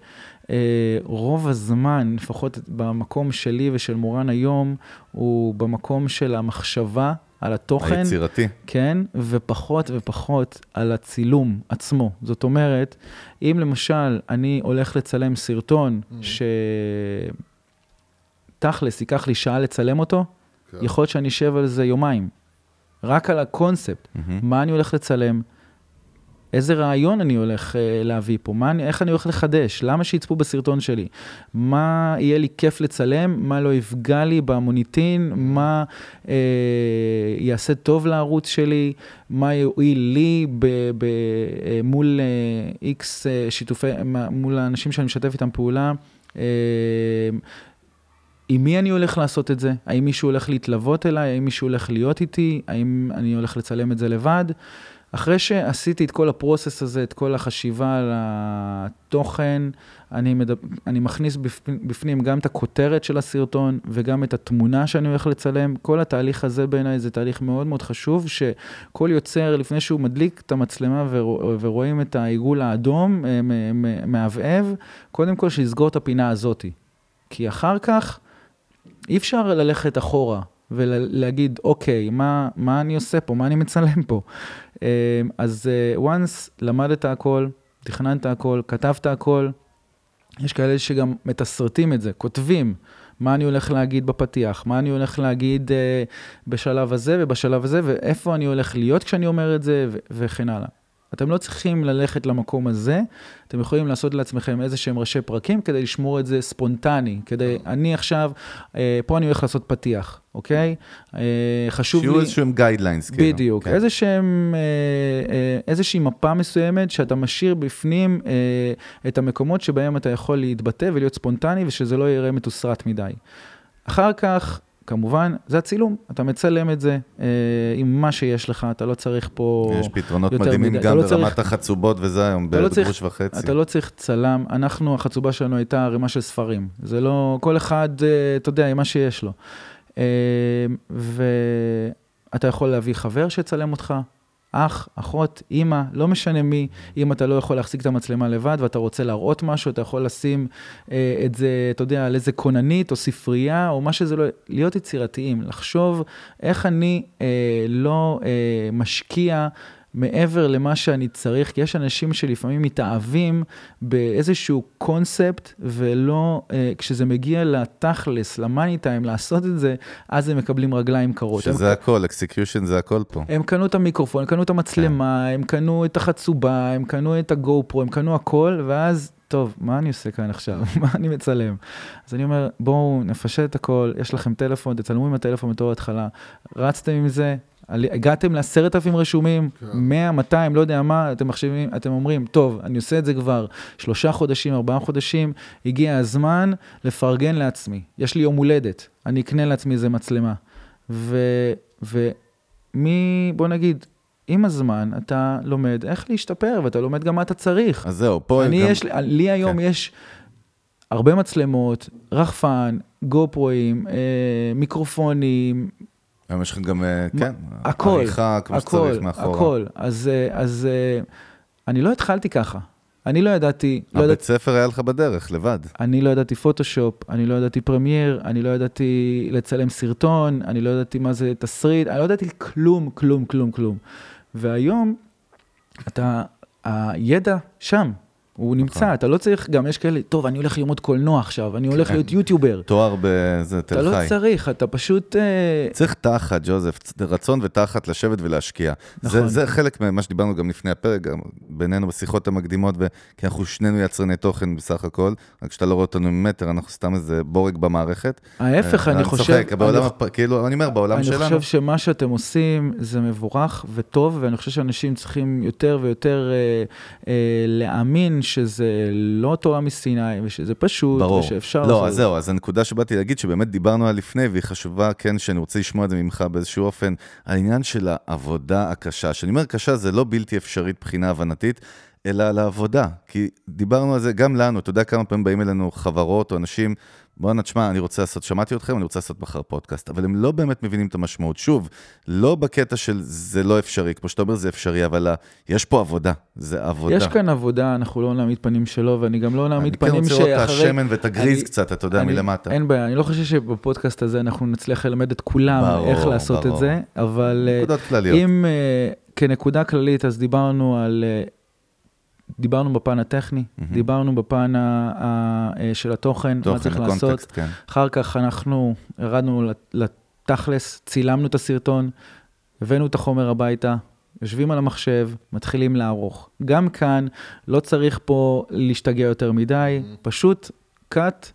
אה, הזמן, לפחות במקום שלי ושל מורן היום, הוא במקום של המחשבה על התוכן. היצירתי. כן, ופחות ופחות על הצילום עצמו. זאת אומרת, אם למשל אני הולך לצלם סרטון mm. שתכלס ייקח לי שעה לצלם אותו, כן. יכול להיות שאני אשב על זה יומיים. רק על הקונספט, mm-hmm. מה אני הולך לצלם, איזה רעיון אני הולך uh, להביא פה, מה איך אני הולך לחדש, למה שיצפו בסרטון שלי, מה יהיה לי כיף לצלם, מה לא יפגע לי במוניטין, מה uh, יעשה טוב לערוץ שלי, מה יועיל לי ב, ב, uh, מול איקס uh, שיתופי, מול האנשים שאני משתף איתם פעולה. Uh, עם מי אני הולך לעשות את זה? האם מישהו הולך להתלוות אליי? האם מישהו הולך להיות איתי? האם אני הולך לצלם את זה לבד? אחרי שעשיתי את כל הפרוסס הזה, את כל החשיבה על התוכן, אני, מדבר, אני מכניס בפנים גם את הכותרת של הסרטון וגם את התמונה שאני הולך לצלם. כל התהליך הזה בעיניי זה תהליך מאוד מאוד חשוב, שכל יוצר, לפני שהוא מדליק את המצלמה ורואים את העיגול האדום אה, מהבהב, קודם כל שיסגור את הפינה הזאתי. כי אחר כך אי אפשר ללכת אחורה. ולהגיד, אוקיי, מה, מה אני עושה פה? מה אני מצלם פה? אמ, אז uh, once למדת הכל, תכננת הכל, כתבת הכל, יש כאלה שגם מתסרטים את זה, כותבים מה אני הולך להגיד בפתיח, מה אני הולך להגיד uh, בשלב הזה ובשלב הזה, ואיפה אני הולך להיות כשאני אומר את זה, וכן הלאה. אתם לא צריכים ללכת למקום הזה, אתם יכולים לעשות לעצמכם איזה שהם ראשי פרקים כדי לשמור את זה ספונטני, כדי, אני עכשיו, אה, פה אני הולך לעשות פתיח, אוקיי? אה, חשוב לי... שיהיו איזשהם guidelines, כאילו. בדיוק, כן. איזה שהם, אה, איזושהי מפה מסוימת שאתה משאיר בפנים את המקומות שבהם אתה יכול להתבטא ולהיות ספונטני ושזה לא יראה מתוסרט מדי. אחר כך, כמובן, זה הצילום, אתה מצלם את זה אה, עם מה שיש לך, אתה לא צריך פה יש פתרונות מדהימים מדי. גם לא ברמת צריך, החצובות וזה היום, לא בגרוש לא וחצי. אתה לא צריך צלם, אנחנו, החצובה שלנו הייתה ערימה של ספרים. זה לא, כל אחד, אה, אתה יודע, עם מה שיש לו. אה, ואתה יכול להביא חבר שיצלם אותך, אח, אחות, אימא, לא משנה מי, אם אתה לא יכול להחזיק את המצלמה לבד ואתה רוצה להראות משהו, אתה יכול לשים אה, את זה, אתה יודע, על איזה כוננית או ספרייה או מה שזה לא, להיות יצירתיים, לחשוב איך אני אה, לא אה, משקיע מעבר למה שאני צריך, כי יש אנשים שלפעמים מתאהבים באיזשהו קונספט, ולא, אה, כשזה מגיע לתכלס, ל money time, לעשות את זה, אז הם מקבלים רגליים קרות. שזה הם, הכל, execution זה הכל פה. הם קנו את המיקרופון, הם קנו את המצלמה, כן. הם קנו את החצובה, הם קנו את ה GoPro, הם קנו הכל, ואז טוב, מה אני עושה כאן עכשיו? מה אני מצלם? אז אני אומר, בואו נפשט את הכל, יש לכם טלפון, תצלמו עם הטלפון בתור התחלה. רצתם עם זה, הגעתם לעשרת אלפים רשומים, כן. 100, 200, לא יודע מה, אתם מחשבים, אתם אומרים, טוב, אני עושה את זה כבר שלושה חודשים, ארבעה חודשים, הגיע הזמן לפרגן לעצמי. יש לי יום הולדת, אני אקנה לעצמי איזה מצלמה. ומי, בוא נגיד, עם הזמן אתה לומד איך להשתפר, ואתה לומד גם מה אתה צריך. אז זהו, פה אני גם... יש, לי היום כן. יש הרבה מצלמות, רחפן, גו פרואים, אה, מיקרופונים, היום יש לך גם, אה, כן, הכל, עריכה כמו שצריך מאחורה. הכל, אז, אה, אז אה, אני לא התחלתי ככה. אני לא ידעתי... לא הבית ידע... ספר היה לך בדרך, לבד. אני לא ידעתי פוטושופ, אני לא ידעתי פרמייר, אני לא ידעתי לצלם סרטון, אני לא ידעתי מה זה תסריט, אני לא ידעתי כלום, כלום, כלום, כלום. והיום, אתה, הידע שם, הוא נמצא, אתה לא צריך, גם יש כאלה, טוב, אני הולך ללמוד קולנוע עכשיו, אני הולך כן. להיות יוטיובר. תואר באיזה אתה תל לא חי. צריך, אתה פשוט... אה, צריך תחת, ג'וזף, רצון ותחת לשבת ולהשקיע. נכון. זה, זה חלק ממה שדיברנו גם לפני הפרק, גם בינינו בשיחות המקדימות. כי אנחנו שנינו יצרני תוכן בסך הכל, רק שאתה לא רואה אותנו ממטר, אנחנו סתם איזה בורג במערכת. ההפך, אה, אני חושב... צוחק, בעולם, אני-. כאילו, אני אומר, בעולם אני שלנו. חושב שמה שאתם עושים זה מבורך וטוב, ואני חושב שאנשים צריכים יותר ויותר אה, להאמין שזה לא תורה מסיני, ושזה פשוט, ברור. ושאפשר לא, לעשות אז. זהו, אז הנקודה שבאתי להגיד, שבאמת דיברנו עליה לפני, והיא חשובה, כן, שאני רוצה לשמוע את זה ממך באיזשהו אופן, העניין של העבודה הקשה. כשאני אומר קשה, זה לא בלתי אפשרית מבחינה הבנתית, אלא על העבודה. כי דיברנו על זה גם לנו, אתה יודע כמה פעמים באים אלינו חברות או אנשים, בואנה, תשמע, אני רוצה לעשות, שמעתי אתכם, אני רוצה לעשות מחר פודקאסט, אבל הם לא באמת מבינים את המשמעות. שוב, לא בקטע של זה לא אפשרי, כמו שאתה אומר, זה אפשרי, אבל יש פה עבודה, זה עבודה. יש כאן עבודה, אנחנו לא נעמיד פנים שלו, ואני גם לא נעמיד אני פנים כן שאחרי... רוצה לראות את השמן ואת הגריז אני- קצת, אתה יודע, אני- מלמטה. אין בעיה, אני לא חושב שבפודקאסט הזה אנחנו נצליח ללמד את כולם ברור, איך לעשות ברור. את זה, אבל אה, נקודות כלליות. אם אה, כנקודה כללית, אז דיברנו על... דיברנו בפן הטכני, מהמם. דיברנו בפן ה- ה- אה, של התוכן, מה תוכן, צריך לעשות. הקונטקסט, כן. אחר כך אנחנו ירדנו לת- לתכלס, צילמנו את הסרטון, הבאנו את החומר הביתה, יושבים על המחשב, מתחילים לערוך. גם כאן לא צריך פה להשתגע יותר מדי, פשוט cut,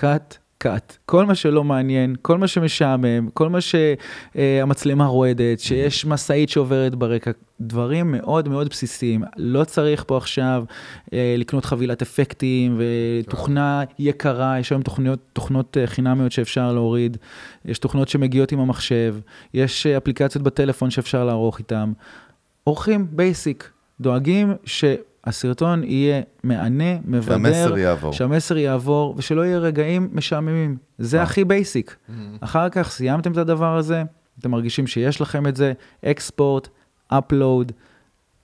cut, cut. כל מה שלא מעניין, כל מה שמשעמם, כל מה שהמצלמה רועדת, שיש משאית שעוברת ברקע, דברים מאוד מאוד בסיסיים. לא צריך פה עכשיו אה, לקנות חבילת אפקטים ותוכנה יקרה, יש היום תוכניות, תוכנות אה, חינמיות שאפשר להוריד, יש תוכנות שמגיעות עם המחשב, יש אה, אפליקציות בטלפון שאפשר לערוך איתם. עורכים basic, דואגים שהסרטון יהיה מהנה, מבדר, שהמסר יעבור. שהמסר יעבור ושלא יהיה רגעים משעממים. זה אה. הכי basic. אחר כך סיימתם את הדבר הזה, אתם מרגישים שיש לכם את זה, export, upload.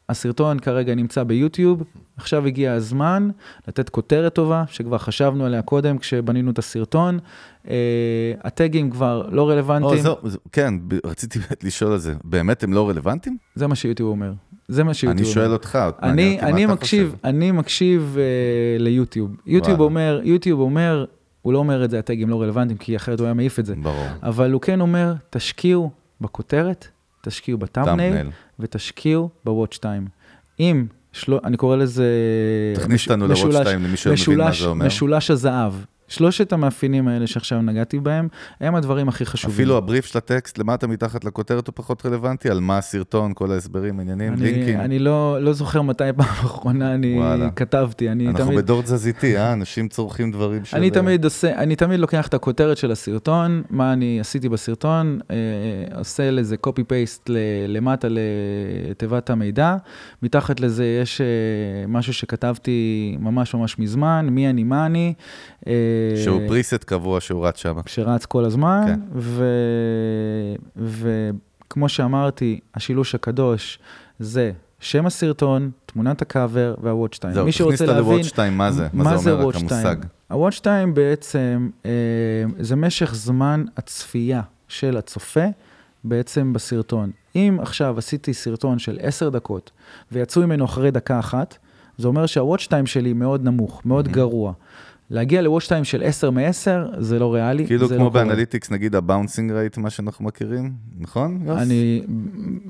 הסרטון כרגע נמצא ביוטיוב, עכשיו הגיע הזמן לתת כותרת טובה, שכבר חשבנו עליה קודם כשבנינו את הסרטון. אה, הטגים כבר לא רלוונטיים, כן, רציתי לשאול על זה. באמת הם לא רלוונטיים? זה מה שיוטיוב אומר. זה מה שיוטיוב אני אומר. שואל אותך, אני, אני אתה מקשיב. אני מקשיב uh, ליוטיוב. יוטיוב. אומר, יוטיוב אומר, הוא לא אומר את זה, הטגים לא רלוונטיים, כי אחרת הוא היה מעיף את זה. ברור. אבל הוא כן אומר, תשקיעו בכותרת, תשקיעו טאמפנייל. ותשקיעו בוואץ' טיים. אם, שלו, אני קורא לזה... תכניס אותנו לוואץ' טיים למי שלא מבין מה זה אומר. משולש הזהב. שלושת המאפיינים האלה שעכשיו נגעתי בהם, הם הדברים הכי חשובים. אפילו הבריף של הטקסט למטה מתחת לכותרת הוא פחות רלוונטי, על מה הסרטון, כל ההסברים, עניינים, אני, לינקים. אני לא, לא זוכר מתי פעם אחרונה אני וואלה. כתבתי, אני אנחנו תמיד... בדור תזזיתי, אה? אנשים צורכים דברים של... אני תמיד עושה, אני תמיד לוקח את הכותרת של הסרטון, מה אני עשיתי בסרטון, אה, עושה לזה ל- למטה לתיבת המידע, מתחת לזה יש אה, משהו שכתבתי ממש ממש מזמן, מי אני, מה אני. אה, שהוא פריסט קבוע שהוא רץ שם. שרץ כל הזמן, כן. ו- וכמו שאמרתי, השילוש הקדוש זה שם הסרטון, תמונת הקאבר והוואץ' טיים. זהו, תכניס אותה. לוואץ' טיים, מה זה? מה זה אומר רק המושג? ה-Watch Time בעצם אה, זה משך זמן הצפייה של הצופה בעצם בסרטון. אם עכשיו עשיתי סרטון של 10 דקות ויצאו ממנו אחרי דקה אחת, זה אומר שה-Watch Time שלי מאוד נמוך, מאוד גרוע. להגיע ל-Watch Time של 10 מ-10 זה לא ריאלי, כאילו זה כמו לא קורה. ב analytics, נגיד ה bouncing rate, מה שאנחנו מכירים, נכון? יוס? אני,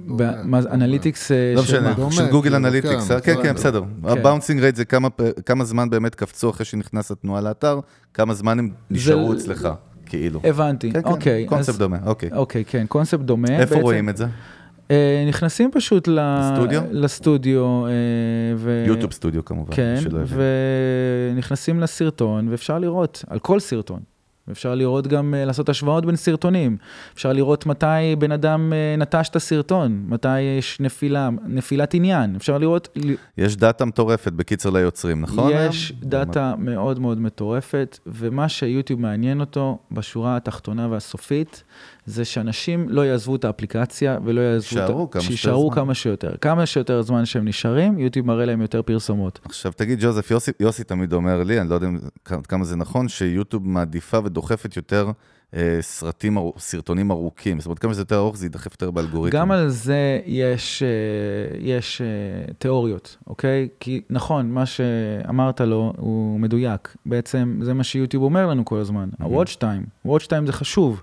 דומה, ב- מה זה, דומה. analytics, אה, לא? משנה, של גוגל כאילו, analytics, כן, כן, כן, בסדר. בסדר. הבאונסינג רייט זה כמה זמן באמת קפצו אחרי שנכנס התנועה לאתר, כמה זמן הם נשארו אצלך, כאילו. הבנתי, כן, כן, אוקיי. קונספט דומה, אוקיי. אוקיי, כן, קונספט דומה. איפה רואים את זה? אה, נכנסים פשוט. לסטודיו? לסטודיו. אה, ו... יוטיוב סטודיו כמובן, כן. ונכנסים לסרטון, ואפשר לראות על כל סרטון. אפשר לראות גם, אה, לעשות השוואות בין סרטונים. אפשר לראות מתי בן אדם נטש את הסרטון, מתי יש נפילה, נפילת עניין. אפשר לראות, יש data מטורפת, בקיצר ליוצרים, נכון? יש? data מאוד מאוד מטורפת, ומה שיוטיוב מעניין אותו בשורה התחתונה והסופית, זה שאנשים לא יעזבו את האפליקציה ולא יעזבו את... יישארו ה- כמה זמן. כמה שיותר. כמה שיותר זמן שהם נשארים, יוטיוב מראה להם יותר פרסומות. עכשיו תגיד, ג'וזף, יוסי, יוסי תמיד אומר לי, אני לא יודע כמה זה נכון, שיוטיוב מעדיפה ודוחפת יותר אה, סרטים, סרטונים ארוכים. זאת אומרת, כמה שזה יותר ארוך, זה יידחף יותר באלגוריתם. גם על זה יש, אה, יש אה, תיאוריות, אוקיי? כי נכון, מה שאמרת לו הוא מדויק. בעצם זה מה שיוטיוב אומר לנו כל הזמן. ה-watch time, watch time זה חשוב.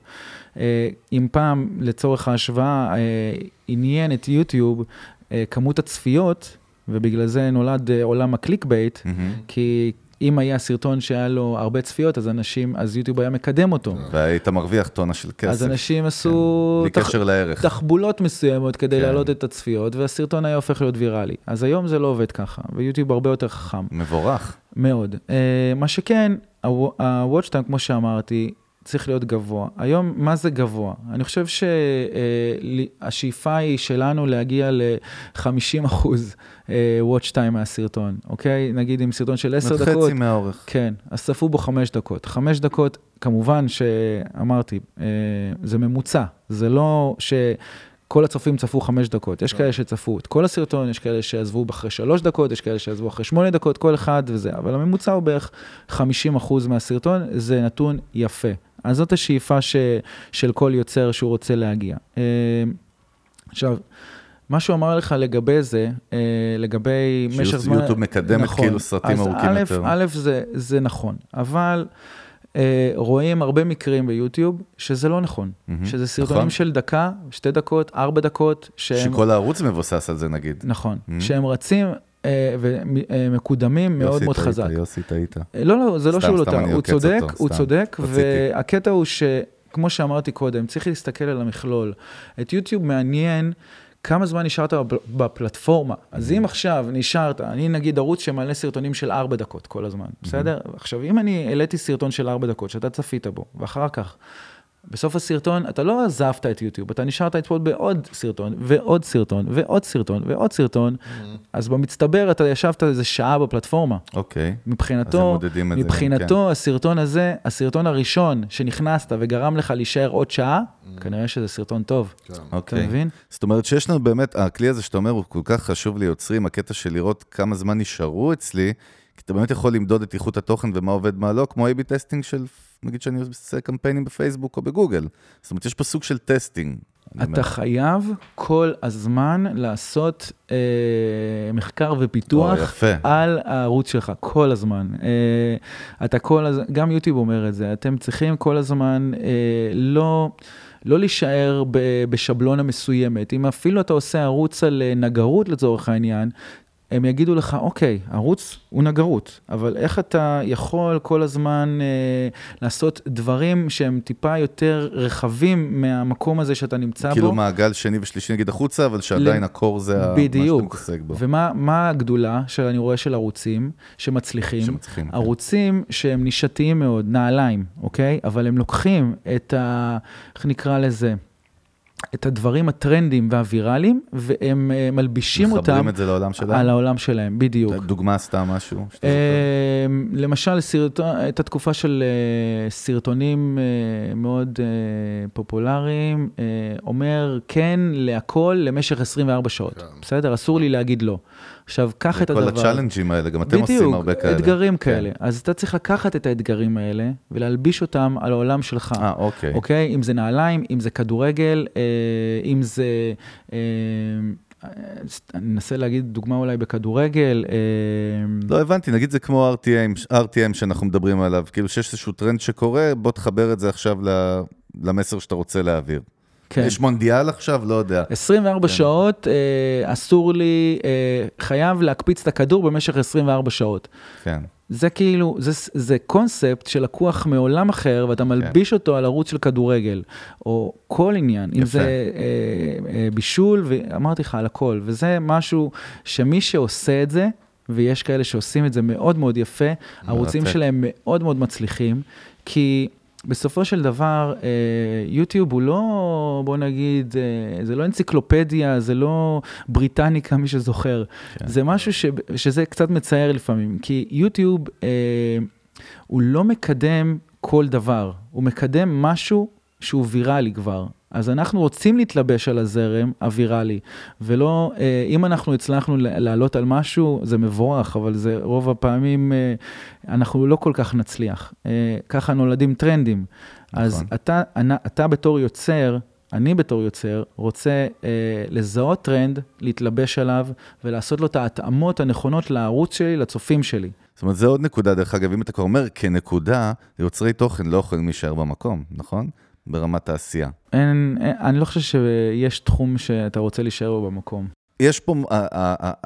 אה, אם פעם, לצורך ההשוואה, אה, עניין את יוטיוב אה, כמות הצפיות, ובגלל זה נולד עולם ה clickbait, מהמם. כי אם היה סרטון שהיה לו הרבה צפיות, אז אנשים, אז יוטיוב היה מקדם אותו. והיית מרוויח טונה של כסף. אז אנשים עשו... בלי תח- קשר לערך. תחבולות מסוימות כדי כן. להעלות את הצפיות, והסרטון היה הופך להיות ויראלי. אז היום זה לא עובד ככה, ויוטיוב הרבה יותר חכם, מבורך. מאוד. מה שכן, time, כמו שאמרתי, צריך להיות גבוה. היום, מה זה גבוה? אני חושב שהשאיפה היא שלנו להגיע ל-50 אחוז אה, watch time מהסרטון, אוקיי? נגיד עם סרטון של 10 זאת דקות. חצי מהאורך. כן, אז צפו בו חמש דקות. חמש דקות, כמובן שאמרתי, אה, זה ממוצע, זה לא שכל הצופים צפו חמש דקות. יש כאלה שצפו את כל הסרטון, יש כאלה שעזבו אחרי שלוש דקות, יש כאלה שעזבו אחרי שמונה דקות, כל אחד וזה, אבל הממוצע הוא בערך 50 אחוז מהסרטון, זה נתון יפה. אז זאת השאיפה ש, של כל יוצר שהוא רוצה להגיע. אה, עכשיו, מה שהוא אמר לך לגבי זה, אה, לגבי משך זמן... שיוטיוב מקדמת נכון. כאילו סרטים ארוכים אז יותר. א', א', זה, זה נכון, אבל רואים הרבה מקרים ביוטיוב שזה לא נכון. מהמם. שזה סרטונים נכון. של דקה, שתי דקות, ארבע דקות, שהם... שכל הערוץ מבוסס על זה נגיד. נכון, Mhm. שהם רצים אה, ומקודמים מאוד יוסי, מאוד טעית, חזק. יוסי, טעית. אה, לא, לא, זה לא סתם, שהוא לא טעה, הוא צודק, אותו, הוא סתם. צודק. והקטע הוא שכמו שאמרתי קודם, צריך להסתכל על המכלול. את יוטיוב מעניין כמה זמן נשארת בפ- בפלטפורמה. אז Mm-hmm. אם עכשיו נשארת, אני נגיד ערוץ שמעלה סרטונים של ארבע דקות כל הזמן, Mm-hmm. בסדר? עכשיו, אם אני העליתי סרטון של ארבע דקות, שאתה צפית בו, ואחר כך... בסוף הסרטון, אתה לא עזבת את יוטיוב, אתה נשארת לצפות בעוד סרטון, ועוד סרטון, ועוד סרטון, ועוד סרטון, אז במצטבר אתה ישבת איזה שעה בפלטפורמה. אוקיי. אז הם מבחינתו, את זה כן. מבחינתו, הסרטון הזה, הסרטון הראשון שנכנסת וגרם לך להישאר עוד שעה, כנראה שזה סרטון טוב. כן. אתה אוקיי. מבין? זאת אומרת שיש לנו באמת, הכלי הזה שאתה אומר הוא כל כך חשוב ליוצרים, הקטע של לראות כמה זמן נשארו אצלי, כי אתה באמת יכול למדוד את איכות התוכן ומה עובד, מה לא, כמו A-B testing של, נגיד שאני עושה קמפיינים בפייסבוק או בגוגל. זאת אומרת, יש פה סוג של testing. אני אומר. אתה חייב כל הזמן לעשות אה, מחקר ופיתוח או. על הערוץ שלך, כל הזמן. אה, אתה כל הזמן, גם יוטיוב אומר את זה, אתם צריכים כל הזמן אה, לא... לא להישאר בשבלונה מסוימת. אם אפילו אתה עושה ערוץ על אה, נגרות לצורך העניין, הם יגידו לך, אוקיי, ערוץ הוא נגרות, אבל איך אתה יכול כל הזמן אה, לעשות דברים שהם טיפה יותר רחבים מהמקום הזה שאתה נמצא בו? כאילו מעגל שני ושלישי נגיד החוצה, אבל שעדיין ל- הקור זה ה- מה שאתה בדיוק. מתעסק בו. ומה מה הגדולה שאני רואה של ערוצים שמצליחים? שמצליחים, כן. ערוצים שהם נישתיים מאוד, נעליים, אוקיי? אבל הם לוקחים את ה... איך נקרא לזה? את הדברים הטרנדים והוויראליים, והם אה, מלבישים אותם מחברים את זה לעולם שלהם? על העולם שלהם, בדיוק. דוגמה סתם משהו? שאתה זוכר? אה, למשל, סרטון, הייתה תקופה של אה, סרטונים מאוד פופולריים, אומר כן להכל למשך 24 שעות, כן. בסדר? אסור לי להגיד לא. עכשיו, קח את כל הדבר... הצ'אלנג'ים האלה, גם אתם עושים הרבה כאלה. בדיוק, אתגרים כן. כאלה. אז אתה צריך לקחת את האתגרים האלה ולהלביש אותם על העולם שלך. אה, אוקיי. אוקיי? אם זה נעליים, אם זה כדורגל, אה, אם זה... אה, אני אנסה להגיד דוגמה אולי בכדורגל. אה, לא הבנתי, נגיד זה כמו RTM, RTM שאנחנו מדברים עליו, כאילו שיש איזשהו טרנד שקורה, בוא תחבר את זה עכשיו למסר שאתה רוצה להעביר. כן. יש מונדיאל עכשיו? לא יודע. 24 כן. שעות, אה, אסור לי, אה, חייב להקפיץ את הכדור במשך 24 שעות. כן. זה כאילו, זה, זה קונספט שלקוח מעולם אחר, ואתה מלביש אותו על ערוץ של כדורגל, או כל עניין, אם יפה. זה אה, אה, בישול, ואמרתי לך על הכל, וזה משהו שמי שעושה את זה, ויש כאלה שעושים את זה מאוד מאוד יפה, הערוצים. שלהם מאוד מאוד מצליחים, כי בסופו של דבר, אה, יוטיוב הוא לא, בוא נגיד, אה, זה לא אנציקלופדיה, זה לא בריטניקה, מי שזוכר. כן. זה משהו ש, שזה קצת מצער לפעמים, כי יוטיוב, אה, הוא לא מקדם כל דבר, הוא מקדם משהו שהוא ויראלי כבר. אז אנחנו רוצים להתלבש על הזרם הוויראלי, ולא, אה, אם אנחנו הצלחנו לעלות על משהו, זה מבורך, אבל זה רוב הפעמים, אה, אנחנו לא כל כך נצליח. אה, ככה נולדים טרנדים. נכון. אז אתה, אתה בתור יוצר, אני בתור יוצר רוצה אה, לזהות טרנד, להתלבש עליו ולעשות לו את ההתאמות הנכונות לערוץ שלי, לצופים שלי. זאת אומרת, זה עוד נקודה, דרך אגב, אם אתה כבר אומר כנקודה, יוצרי תוכן לא יכולים להישאר במקום, נכון? ברמת העשייה. אין, אין, אני לא חושב שיש תחום שאתה רוצה להישאר בו במקום. יש פה,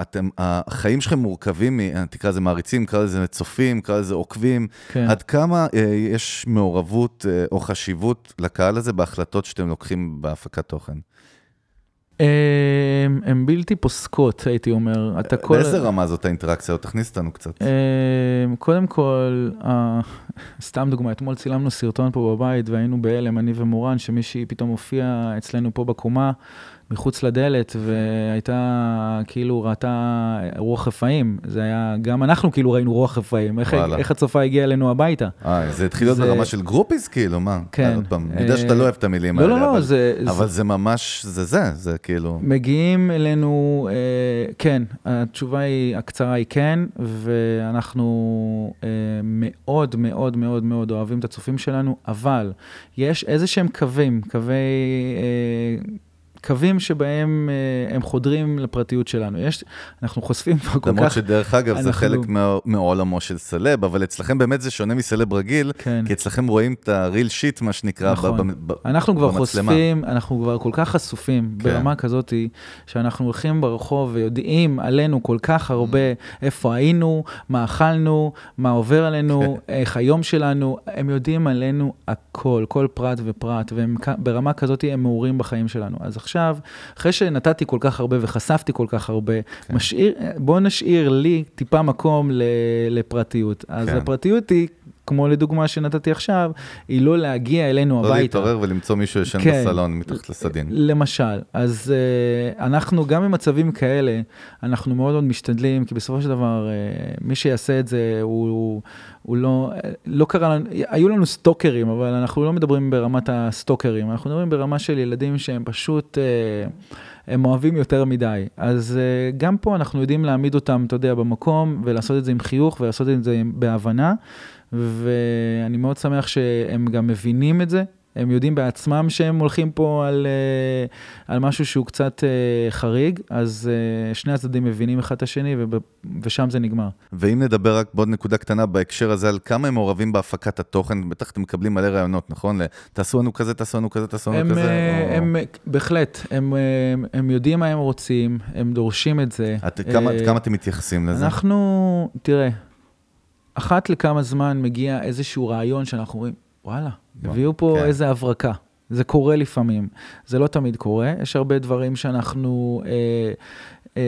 אתם, החיים שלכם מורכבים, תקרא לזה מעריצים, תקרא לזה צופים, תקרא לזה עוקבים. כן. עד כמה אה, יש מעורבות אה, או חשיבות לקהל הזה בהחלטות שאתם לוקחים בהפקת תוכן? הן בלתי פוסקות, הייתי אומר. באיזה רמה זאת האינטראקציה? תכניס אותנו קצת. קודם כל, סתם דוגמא, אתמול צילמנו סרטון פה בבית והיינו בהלם, אני ומורן, שמישהי פתאום הופיעה אצלנו פה בקומה. מחוץ לדלת, והייתה, כאילו, ראתה רוח רפאים. זה היה, גם אנחנו כאילו ראינו רוח רפאים. איך, איך הצופה הגיעה אלינו הביתה. אה, זה התחיל להיות זה... ברמה של גרופיס, כאילו, מה? כן. עוד פעם, אני יודע שאתה לא אוהב את המילים לא, האלה, לא, לא, אבל, זה... אבל זה... זה ממש, זה זה, זה כאילו... מגיעים אלינו, אה, כן, התשובה היא, הקצרה היא כן, ואנחנו אה, מאוד מאוד מאוד מאוד אוהבים את הצופים שלנו, אבל יש איזה שהם קווים, קווי... אה, קווים שבהם אה, הם חודרים לפרטיות שלנו. יש, אנחנו חושפים כבר כל כך... למרות שדרך אגב, אנחנו... זה חלק מעולמו של סלב, אבל אצלכם באמת זה שונה מסלב רגיל, כן. כי אצלכם רואים את הריל שיט, מה שנקרא, נכון. ב, ב, אנחנו כבר במצלמה. חושפים, אנחנו כבר כל כך חשופים כן. ברמה כזאת, שאנחנו הולכים ברחוב ויודעים עלינו כל כך הרבה, איפה היינו, מה אכלנו, מה עובר עלינו, איך היום שלנו, הם יודעים עלינו הכל, כל פרט ופרט, וברמה כזאת הם מעורים בחיים שלנו. אז עכשיו, אחרי שנתתי כל כך הרבה וחשפתי כל כך הרבה, כן. משאיר, בוא נשאיר לי טיפה מקום לפרטיות. אז כן. הפרטיות היא... כמו לדוגמה שנתתי עכשיו, היא לא להגיע אלינו לא הביתה. לא להתעורר ולמצוא מישהו ישן כן, בסלון מתחת לסדין. למשל, אז uh, אנחנו גם במצבים כאלה, אנחנו מאוד מאוד משתדלים, כי בסופו של דבר, uh, מי שיעשה את זה, הוא, הוא, הוא לא, לא קרה לנו, היו לנו סטוקרים, אבל אנחנו לא מדברים ברמת הסטוקרים, אנחנו מדברים ברמה של ילדים שהם פשוט... Uh, הם אוהבים יותר מדי. אז uh, גם פה אנחנו יודעים להעמיד אותם, אתה יודע, במקום, ולעשות את זה עם חיוך, ולעשות את זה בהבנה. ואני מאוד שמח שהם גם מבינים את זה, הם יודעים בעצמם שהם הולכים פה על, אה, על משהו שהוא קצת אה, חריג, אז אה, שני הצדדים מבינים אחד את השני ושם זה נגמר. ואם נדבר רק בעוד נקודה קטנה בהקשר הזה, על כמה הם מעורבים בהפקת התוכן, בטח אתם מקבלים מלא רעיונות, נכון? תעשו לנו כזה, תעשו לנו כזה, תעשו לנו הם, כזה. הם, או... בהחלט, הם, הם, הם יודעים מה הם רוצים, הם דורשים את זה. את, כמה, כמה אתם מתייחסים לזה? אנחנו, תראה, אחת לכמה זמן מגיע איזשהו רעיון שאנחנו אומרים, וואלה, הביאו פה כן. איזה הברקה. זה קורה לפעמים, זה לא תמיד קורה, יש הרבה דברים שאנחנו אה, אה,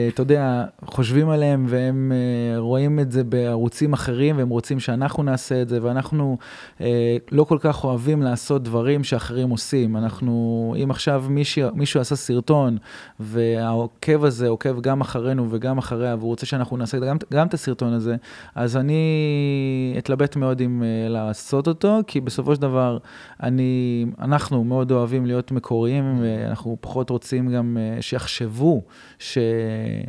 אתה יודע, חושבים עליהם והם אה, רואים את זה בערוצים אחרים והם רוצים שאנחנו נעשה את זה, ואנחנו אה, לא כל כך אוהבים לעשות דברים שאחרים עושים. אנחנו, אם עכשיו מישהו, מישהו עשה סרטון והעוקב הזה עוקב גם אחרינו וגם אחריה, והוא רוצה שאנחנו נעשה גם, גם את הסרטון הזה, אז אני אתלבט מאוד אם לעשות אותו, כי בסופו של דבר אני, אנחנו מאוד אוהבים להיות מקוריים, ואנחנו פחות רוצים גם שיחשבו ש...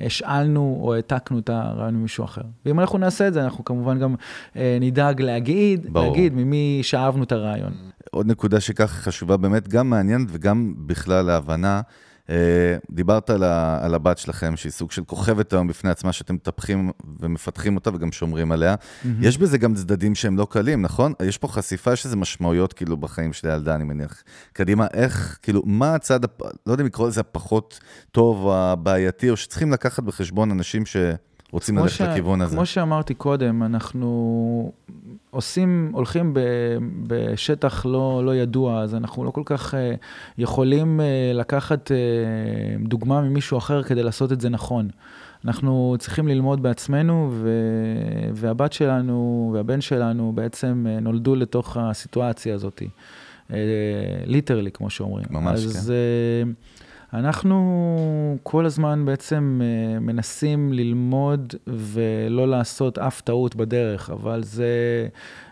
השאלנו או העתקנו את הרעיון ממישהו אחר. ואם אנחנו נעשה את זה, אנחנו כמובן גם אה, נדאג להגיד, ברור. להגיד ממי שאבנו את הרעיון. עוד נקודה שככה חשובה באמת, גם מעניינת וגם בכלל להבנה. אה, דיברת על, ה, על הבת שלכם, שהיא סוג של כוכבת היום בפני עצמה, שאתם מטפחים ומפתחים אותה וגם שומרים עליה. Mm-hmm. יש בזה גם צדדים שהם לא קלים, נכון? יש פה חשיפה, יש איזה משמעויות כאילו בחיים של הילדה, אני מניח. קדימה, איך, כאילו, מה הצד, לא יודע אם לקרוא לזה הפחות טוב הבעייתי, או שצריכים לקחת בחשבון אנשים ש... רוצים ללכת ש... לכיוון הזה. כמו שאמרתי קודם, אנחנו עושים, הולכים ב, בשטח לא, לא ידוע, אז אנחנו לא כל כך uh, יכולים uh, לקחת uh, דוגמה ממישהו אחר כדי לעשות את זה נכון. אנחנו צריכים ללמוד בעצמנו, ו... והבת שלנו והבן שלנו בעצם נולדו לתוך הסיטואציה הזאת. ליטרלי, כמו שאומרים. ממש, אז, כן. אנחנו כל הזמן בעצם אה, מנסים ללמוד ולא לעשות אף טעות בדרך, אבל זה,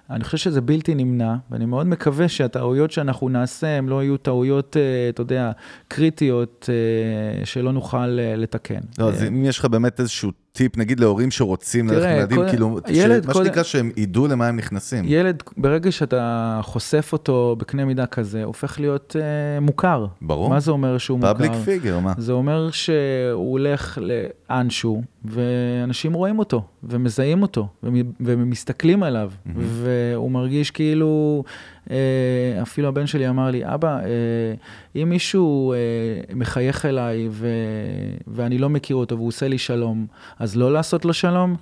אני חושב שזה בלתי נמנע, ואני מאוד מקווה שהטעויות שאנחנו נעשה, הם לא יהיו טעויות, אה, אתה יודע, קריטיות, אה, שלא נוכל לתקן. לא, אז אם יש לך באמת איזשהו טיפ, נגיד להורים שרוצים ללכת לילדים, כאילו, ילד, ש- מה שנקרא שהם ידעו למה הם נכנסים. ילד, ברגע שאתה חושף אותו בקנה מידה כזה, הופך להיות אה, מוכר. ברור. מה זה אומר שהוא מוכר? פאבליק פיגר, מה? זה אומר שהוא הולך לאנשהו, ואנשים רואים אותו, ומזהים אותו, ומ- ומסתכלים עליו, והוא מרגיש כאילו, אפילו הבן שלי אמר לי, אבא, אה, אם מישהו אה, מחייך אליי ו- ואני לא מכיר אותו והוא עושה לי שלום, אז לא לעשות לו שלום?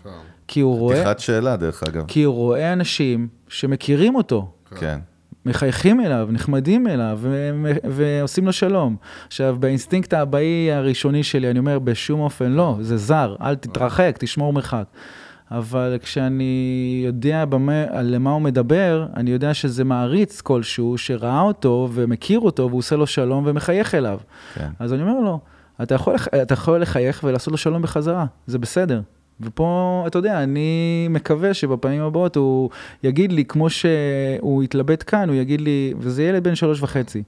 כי הוא רואה, פתיחת שאלה, דרך אגב. כי הוא רואה אנשים שמכירים אותו, כן. מחייכים אליו, נחמדים אליו, ו- ועושים לו שלום. עכשיו, באינסטינקט האבאי הראשוני שלי, אני אומר, בשום אופן לא, זה זר, אל תתרחק, תשמור מרחק. אבל כשאני יודע במה, על למה הוא מדבר, אני יודע שזה מעריץ כלשהו שראה אותו ומכיר אותו והוא עושה לו שלום ומחייך אליו. כן. אז אני אומר לו, אתה יכול, אתה יכול לחייך ולעשות לו שלום בחזרה, זה בסדר. ופה, אתה יודע, אני מקווה שבפעמים הבאות הוא יגיד לי, כמו שהוא התלבט כאן, הוא יגיד לי, וזה ילד בן שלוש וחצי,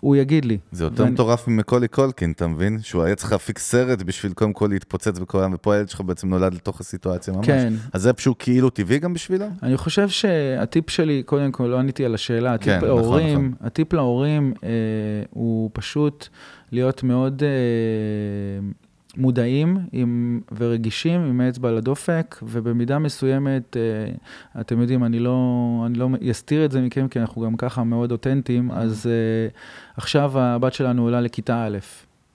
הוא יגיד לי. זה יותר ואני- מטורף ממקולי קולקין, אתה מבין? שהוא היה צריך להפיק סרט בשביל קודם כל להתפוצץ בכל העם, ופה הילד שלך בעצם נולד לתוך הסיטואציה ממש. כן. אז זה פשוט כאילו טבעי גם בשבילו? אני חושב שהטיפ שלי, קודם כל, לא עניתי על השאלה, הטיפ כן, נכון, להורים, נכון. הטיפ להורים אה, הוא פשוט להיות מאוד אה, מודעים עם, ורגישים עם האצבע על הדופק, ובמידה מסוימת, אה, אתם יודעים, אני לא, אני לא אסתיר את זה מכם, כי אנחנו גם ככה מאוד אותנטיים, אז אה, עכשיו הבת שלנו עולה לכיתה א'.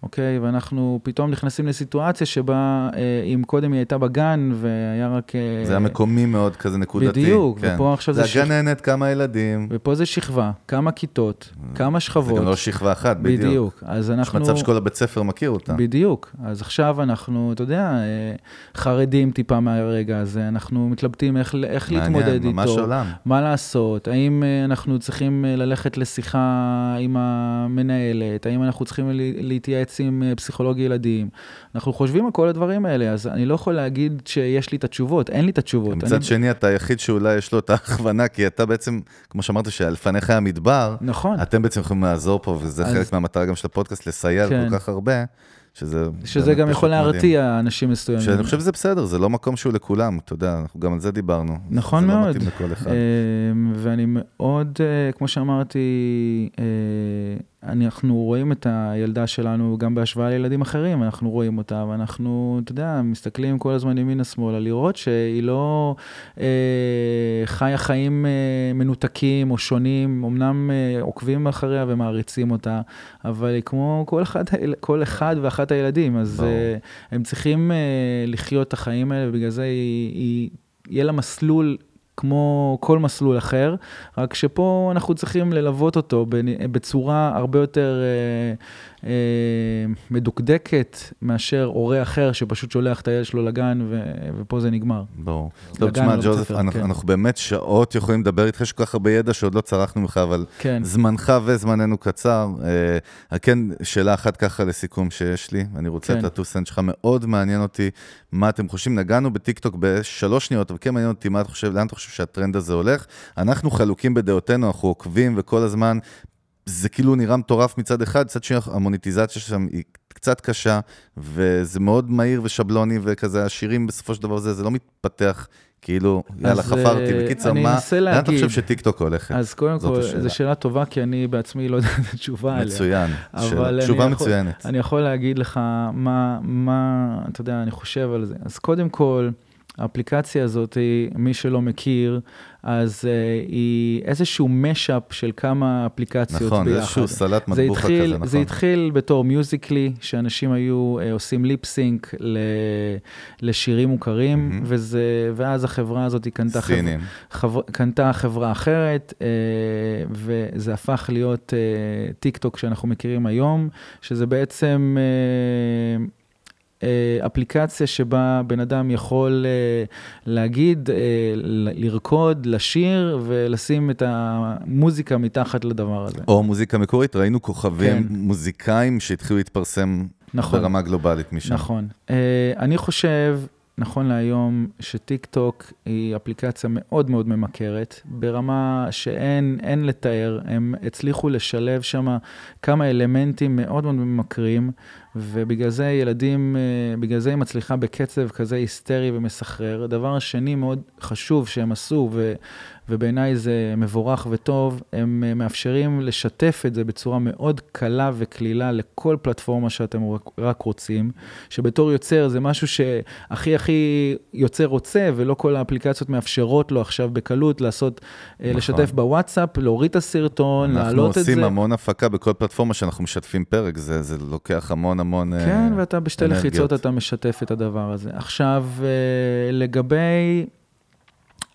אוקיי? ואנחנו פתאום נכנסים לסיטואציה שבה, אה, אם קודם היא הייתה בגן והיה רק... אה, זה היה מקומי מאוד, כזה נקודתי. בדיוק, כן. ופה עכשיו זה זה שכ- הגננת, כמה ילדים. ופה זה שכבה, כמה כיתות, כמה זה שכבות. גם לא שכבה אחת, בדיוק. בדיוק. אז יש אנחנו... מצב שכל הבית ספר מכיר אותה. בדיוק. אז עכשיו אנחנו, אתה יודע, אה, חרדים טיפה מהרגע הזה, אנחנו מתלבטים איך, איך להתמודד איתו. מעניין, ממש עולם. מה לעשות? האם אה, אנחנו צריכים אה, ללכת לשיחה עם המנהלת? האם אנחנו צריכים להתייעץ עם אה, פסיכולוג ילדים? אנחנו חושבים על כל הדברים האלה, אז אני לא יכול להגיד שיש לי את התשובות, אין לי את התשובות. מצד אני... שני, אתה היחיד שאולי יש לו את ההכוונה, כי אתה בעצם, כמו שאמרת, שלפניך היה מדבר, נכון. אתם בעצם יכולים לעזור פה, וזה אז- חלק מהמטרה גם של הפודקאסט, לסייע כן. לכל כך הרבה, שזה... שזה גם יכול. להרתיע אנשים מסוימים. שאני חושב שזה בסדר, זה לא מקום שהוא לכולם, אתה יודע, אנחנו גם על זה דיברנו. נכון זה מאוד. לא מתאים לכל אחד. אמ, ואני מאוד, אה, כמו שאמרתי, אה, אנחנו רואים את הילדה שלנו גם בהשוואה לילדים אחרים, אנחנו רואים אותה, ואנחנו, אתה יודע, מסתכלים כל הזמן ימינה-שמאלה, לראות שהיא לא אה, חיה חיים אה, מנותקים או שונים, אמנם אה, עוקבים אחריה ומעריצים אותה, אבל היא כמו כל אחד, כל אחד ואחת הילדים, אז. אה, הם צריכים אה, לחיות את החיים האלה, ובגלל זה היא, היא, יהיה לה מסלול כמו כל מסלול אחר, רק שפה אנחנו צריכים ללוות אותו בצורה הרבה יותר אה, מדוקדקת מאשר הורה אחר שפשוט שולח את הילד שלו לגן ו, ופה זה נגמר. ברור. טוב, תשמע, לביא ג'וזף, אנחנו כן. אנחנו באמת שעות יכולים לדבר איתך, יש כל כך הרבה ידע שעוד לא צרכנו ממך, אבל כן. זמנך וזמננו קצר. אה, כן, שאלה אחת ככה לסיכום שיש לי, אני רוצה כן. את ה two cents שלך, מאוד מעניין אותי מה אתם חושבים. נגענו בטיקטוק בשלוש שניות, אבל כן מעניין אותי מה אתה חושב, לאן אתה חושב שהטרנד הזה הולך. אנחנו חלוקים בדעותינו, אנחנו עוקבים וכל הזמן, זה כאילו נראה מטורף מצד אחד, מצד שני המוניטיזציה שם היא קצת קשה, וזה מאוד מהיר ושבלוני וכזה, השירים בסופו של דבר זה, זה לא מתפתח. כאילו, יאללה, חפרתי. אה, בקיצר, מה, לאן אתה. חושב שטיקטוק הולכת? אז קודם כל. זו שאלה טובה, כי אני בעצמי לא יודע את התשובה עליה. מצוין, תשובה מצוינת. אני יכול להגיד לך מה, מה, אתה יודע, אני חושב על זה. אז קודם כל, האפליקציה הזאת, מי שלא מכיר, אז uh, היא איזשהו משאפ של כמה אפליקציות נכון, ביחד. איזשהו סלט מטבוחה כזה, נכון. זה התחיל בתור מיוזיקלי, שאנשים היו uh, עושים ליפסינק ל, לשירים מוכרים, מהמם. וזה, ואז החברה הזאת קנתה, חבר, סינים. חבר, קנתה חברה אחרת, uh, וזה הפך להיות uh, טיק טוק שאנחנו מכירים היום, שזה בעצם... Uh, אפליקציה שבה בן אדם יכול אה, להגיד, אה, לרקוד, לשיר ולשים את המוזיקה מתחת לדבר הזה. או מוזיקה מקורית, ראינו כוכבים כן. מוזיקאים שהתחילו להתפרסם נכון. ברמה גלובלית משם. נכון. אה, אני חושב נכון להיום שטיק טוק היא אפליקציה מאוד מאוד ממכרת, ברמה שאין אין לתאר, הם הצליחו לשלב שם כמה אלמנטים מאוד מאוד ממכרים, ובגלל זה ילדים, אה, בגלל זה היא מצליחה בקצב כזה היסטרי ומסחרר. דבר שני מאוד חשוב שהם עשו, ו, ובעיניי זה מבורך וטוב, הם אה, מאפשרים לשתף את זה בצורה מאוד קלה וקלילה לכל פלטפורמה שאתם רק רוצים, שבתור יוצר זה משהו שהכי הכי יוצר רוצה, ולא כל האפליקציות מאפשרות לו עכשיו בקלות לעשות, אה, נכון. לשתף בוואטסאפ, להוריד את הסרטון, להעלות את זה. אנחנו עושים המון הפקה בכל פלטפורמה שאנחנו משתפים פרק, זה, זה לוקח המון המון. כן, ואתה בשתי אנרגיות. לחיצות אתה משתף את הדבר הזה. עכשיו, לגבי...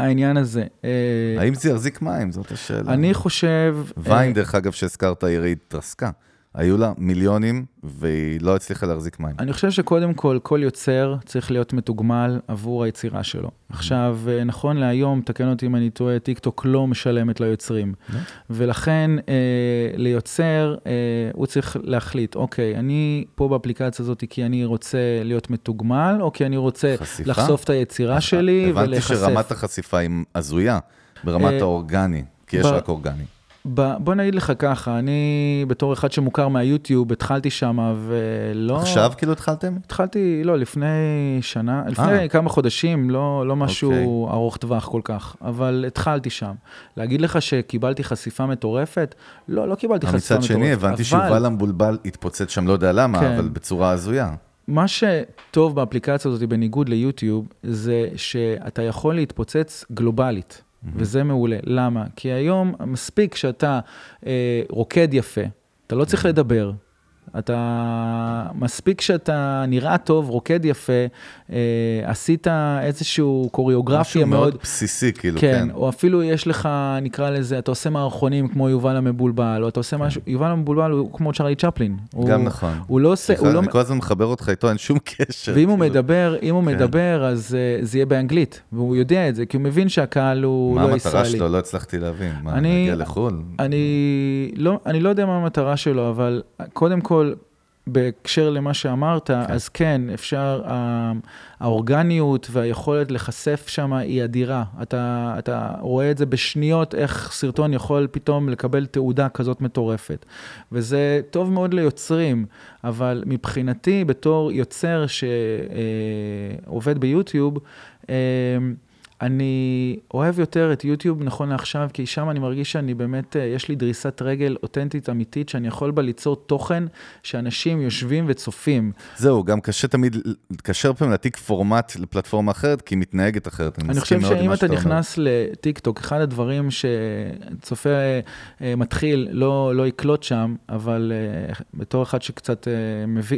העניין הזה. אה, האם זה יחזיק מים? זאת השאלה. אני חושב... ויין, דרך אגב, שהזכרת, היא התרסקה. היו לה מיליונים, והיא לא הצליחה להחזיק מים. אני חושב שקודם כל, כל יוצר צריך להיות מתוגמל עבור היצירה שלו. Mm-hmm. עכשיו, אה, נכון להיום, תקן אותי אם אני טועה, טיקטוק לא משלמת ליוצרים. Mm-hmm. ולכן, אה, ליוצר, אה, הוא צריך להחליט, אוקיי, אני פה באפליקציה הזאת כי אני רוצה להיות מתוגמל, או כי אני רוצה חשיפה? לחשוף את היצירה שלי ולהיחשף. הבנתי שרמת החשיפה היא הזויה, ברמת אה, האורגני, כי יש ב... רק אורגני. בוא נגיד לך ככה, אני בתור אחד שמוכר מהיוטיוב, התחלתי שם ולא... עכשיו כאילו התחלתם? התחלתי, לא, לפני שנה, לפני 아. אה. כמה חודשים, לא, לא משהו okay. אוקיי. ארוך טווח כל כך, אבל התחלתי שם. להגיד לך שקיבלתי חשיפה מטורפת? לא, לא קיבלתי חשיפה מטורפת. מצד שני, הבנתי אבל... שיובל המבולבל התפוצץ שם, לא יודע למה, כן. אבל בצורה הזויה. מה שטוב באפליקציה הזאת, בניגוד ליוטיוב, זה שאתה יכול להתפוצץ גלובלית. וזה מעולה. למה? כי היום מספיק שאתה אה, רוקד יפה, אתה לא צריך. לדבר, אתה, מספיק שאתה נראה טוב, רוקד יפה, אה, עשית איזשהו קוריאוגרפיה מאוד... משהו מאוד בסיסי, כאילו, כן. כן, או אפילו יש לך, נקרא לזה, אתה עושה מערכונים כמו יובל המבולבל, או אתה עושה כן. משהו, יובל המבולבל הוא כמו צ'רלי צ'פלין. גם הוא, נכון. הוא לא עושה... הוא לא... אני כל הזמן מחבר אותך איתו, אין שום קשר. ואם כאילו. הוא מדבר, אם הוא כן. מדבר, אז uh, זה יהיה באנגלית, והוא יודע את זה, כי הוא מבין שהקהל הוא לא ישראלי. מה המטרה שלו? לא הצלחתי להבין. מה, אני, להגיע לחו"ל? אני לא, אני לא יודע מה המטרה שלו, אבל קודם כל, בהקשר למה שאמרת, כן. אז כן, אפשר, האורגניות והיכולת להיחשף שם היא אדירה. אתה, אתה רואה את זה בשניות, איך סרטון יכול פתאום לקבל תעודה כזאת מטורפת. וזה טוב מאוד ליוצרים, אבל מבחינתי, בתור יוצר שעובד ביוטיוב, אה, אני אוהב יותר את יוטיוב נכון לעכשיו, כי שם אני מרגיש שאני באמת, אה, יש לי דריסת רגל אותנטית אמיתית, שאני יכול בה ליצור תוכן שאנשים יושבים וצופים. זהו, גם קשה תמיד, קשה פעמים להעתיק פורמט לפלטפורמה אחרת, כי היא מתנהגת אחרת. אני, אני חושב שאם אתה נכנס לטיק טוק, אחד הדברים שצופה אה, מתחיל לא, לא יקלוט שם, אבל אה, בתור אחד שקצת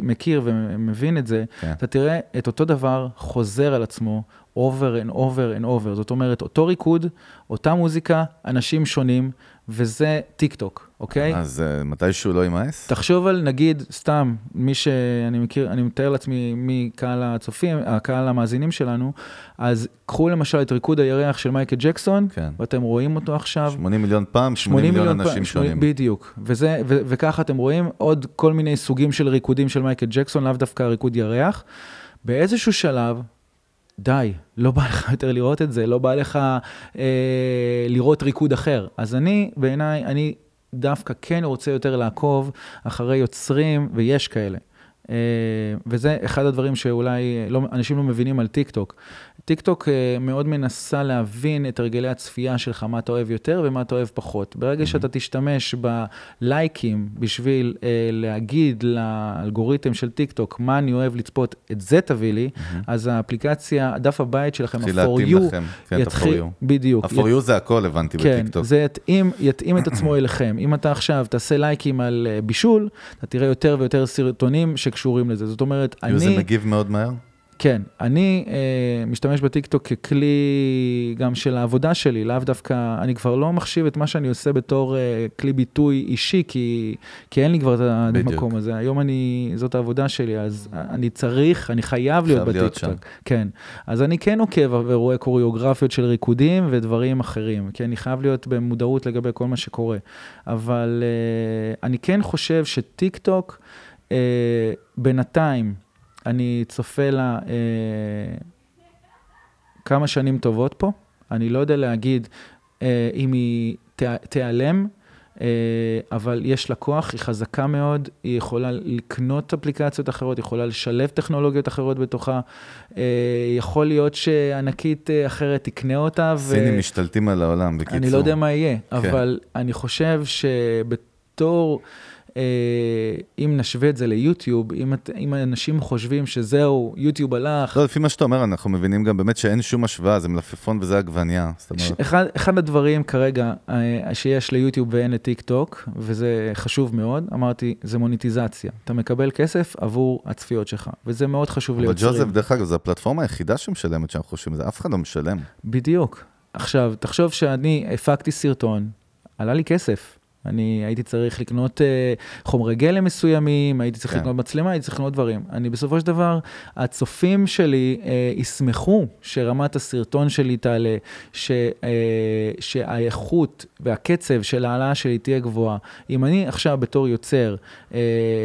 מכיר ומבין את זה, כן. אתה תראה את אותו דבר חוזר על עצמו. Over and over and over. זאת אומרת, אותו ריקוד, אותה מוזיקה, אנשים שונים, וזה טיק טוק, אוקיי? אז uh, מתישהו לא יימאס? תחשוב על, נגיד, סתם, מי שאני מכיר, אני מתאר לעצמי מי קהל הצופים, הקהל המאזינים שלנו, אז קחו למשל את ריקוד הירח של מייקל ג'קסון, כן. ואתם רואים אותו עכשיו. 80 מיליון פעם, 80 מיליון מיליון אנשים פעם, שונים. בדיוק, וזה, ו- וככה אתם רואים עוד כל מיני סוגים של ריקודים של מייקל ג'קסון, לאו דווקא ריקוד ירח. באיזשהו שלב, די, לא בא לך יותר לראות את זה, לא בא לך אה, לראות ריקוד אחר. אז אני, בעיניי, אני דווקא כן רוצה יותר לעקוב אחרי יוצרים, ויש כאלה. אה, וזה אחד הדברים שאולי לא, אנשים לא מבינים על טיק טוק. טיק טוק אה, מאוד מנסה להבין את הרגלי הצפייה שלך, מה אתה אוהב יותר ומה אתה אוהב פחות. ברגע mm-hmm. שאתה תשתמש בלייקים בשביל אה, להגיד לאלגוריתם של טיק טוק, מה אני אוהב לצפות, את זה תביא לי, mm-hmm. אז האפליקציה, דף הבית שלכם, ה-for you, לכם, כן, יתחיל, בדיוק. ה-for you זה הכל, הבנתי, כן, בטיק טוק. זה יתאים, יתאים את עצמו אליכם. אם אתה עכשיו תעשה לייקים על אה, בישול, אתה תראה יותר ויותר סרטונים שקשורים לזה. זאת אומרת, אני... זה מגיב מאוד מהר? כן, אני אה, משתמש בטיקטוק ככלי גם של העבודה שלי, לאו דווקא, אני כבר לא מחשיב את מה שאני עושה בתור אה, כלי ביטוי אישי, כי, כי אין לי כבר את המקום הזה. היום אני, זאת העבודה שלי, אז אני צריך, אני חייב להיות בטיקטוק. כן, אז אני כן עוקב ורואה קוריאוגרפיות של ריקודים ודברים אחרים, כי אני חייב להיות במודעות לגבי כל מה שקורה. אבל אה, אני כן חושב שטיקטוק, בינתיים, אני צופה לה אה, כמה שנים טובות פה, אני לא יודע להגיד אה, אם היא תה, תיעלם, אה, אבל יש לה כוח, היא חזקה מאוד, היא יכולה לקנות אפליקציות אחרות, היא יכולה לשלב טכנולוגיות אחרות בתוכה. אה, יכול להיות שענקית אה, אחרת תקנה אותה. סינים ו... משתלטים על העולם, בקיצור. אני לא יודע מה יהיה, כן. אבל אני חושב שבתור... אה, אם נשווה את זה ליוטיוב, אם, אם אנשים חושבים שזהו, יוטיוב הלך... לא, לפי מה שאתה אומר, אנחנו מבינים גם באמת שאין שום השוואה, זה מלפפון וזה עגבנייה. אחד, אחד הדברים כרגע אה, שיש ליוטיוב ואין לטיק טוק, וזה חשוב מאוד, אמרתי, זה מוניטיזציה. אתה מקבל כסף עבור הצפיות שלך, וזה מאוד חשוב ליוצרים. אבל ג'וזף, דרך אגב, זו הפלטפורמה היחידה שמשלמת שאנחנו חושבים, זה אף אחד לא משלם. בדיוק. עכשיו, תחשוב שאני הפקתי סרטון, עלה לי כסף. אני הייתי צריך לקנות uh, חומרי גלם מסוימים, הייתי צריך כן. לקנות מצלמה, הייתי צריך לקנות דברים. אני בסופו של דבר, הצופים שלי uh, ישמחו שרמת הסרטון שלי תעלה, ש, uh, שהאיכות והקצב של ההעלאה שלי תהיה גבוהה. אם אני עכשיו בתור יוצר, uh,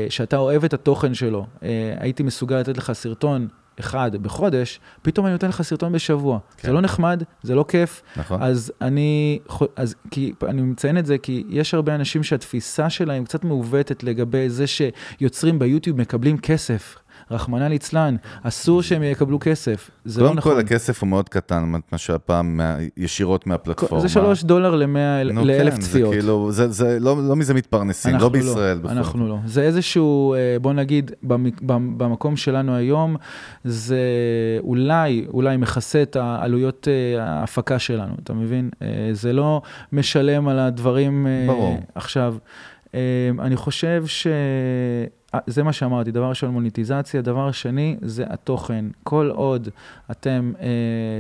שאתה אוהב את התוכן שלו, uh, הייתי מסוגל לתת לך סרטון אחד בחודש, פתאום אני נותן לך סרטון בשבוע. כן. זה לא נחמד, זה לא כיף. נכון. אז אני, אז כי, אני מציין את זה כי יש הרבה אנשים שהתפיסה שלהם קצת מעוותת לגבי זה שיוצרים ביוטיוב מקבלים כסף. רחמנא ליצלן, אסור שהם יקבלו כסף, זה לא נכון. קודם כל, הכסף הוא מאוד קטן, מה שהפעם ישירות מהפלטפורמה. זה שלוש דולר למאה, לאלף כן, צפיות. זה כאילו, זה, זה, לא, לא מזה מתפרנסים, לא, לא בישראל. לא, אנחנו לא. זה איזשהו, אה, בוא נגיד, במקום שלנו היום, זה אולי, אולי מכסה את העלויות אה, ההפקה שלנו, אתה מבין? אה, זה לא משלם על הדברים ברור. עכשיו. אני חושב ש... אה, זה מה שאמרתי, דבר ראשון מוניטיזציה, דבר שני זה התוכן. כל עוד אתם אה,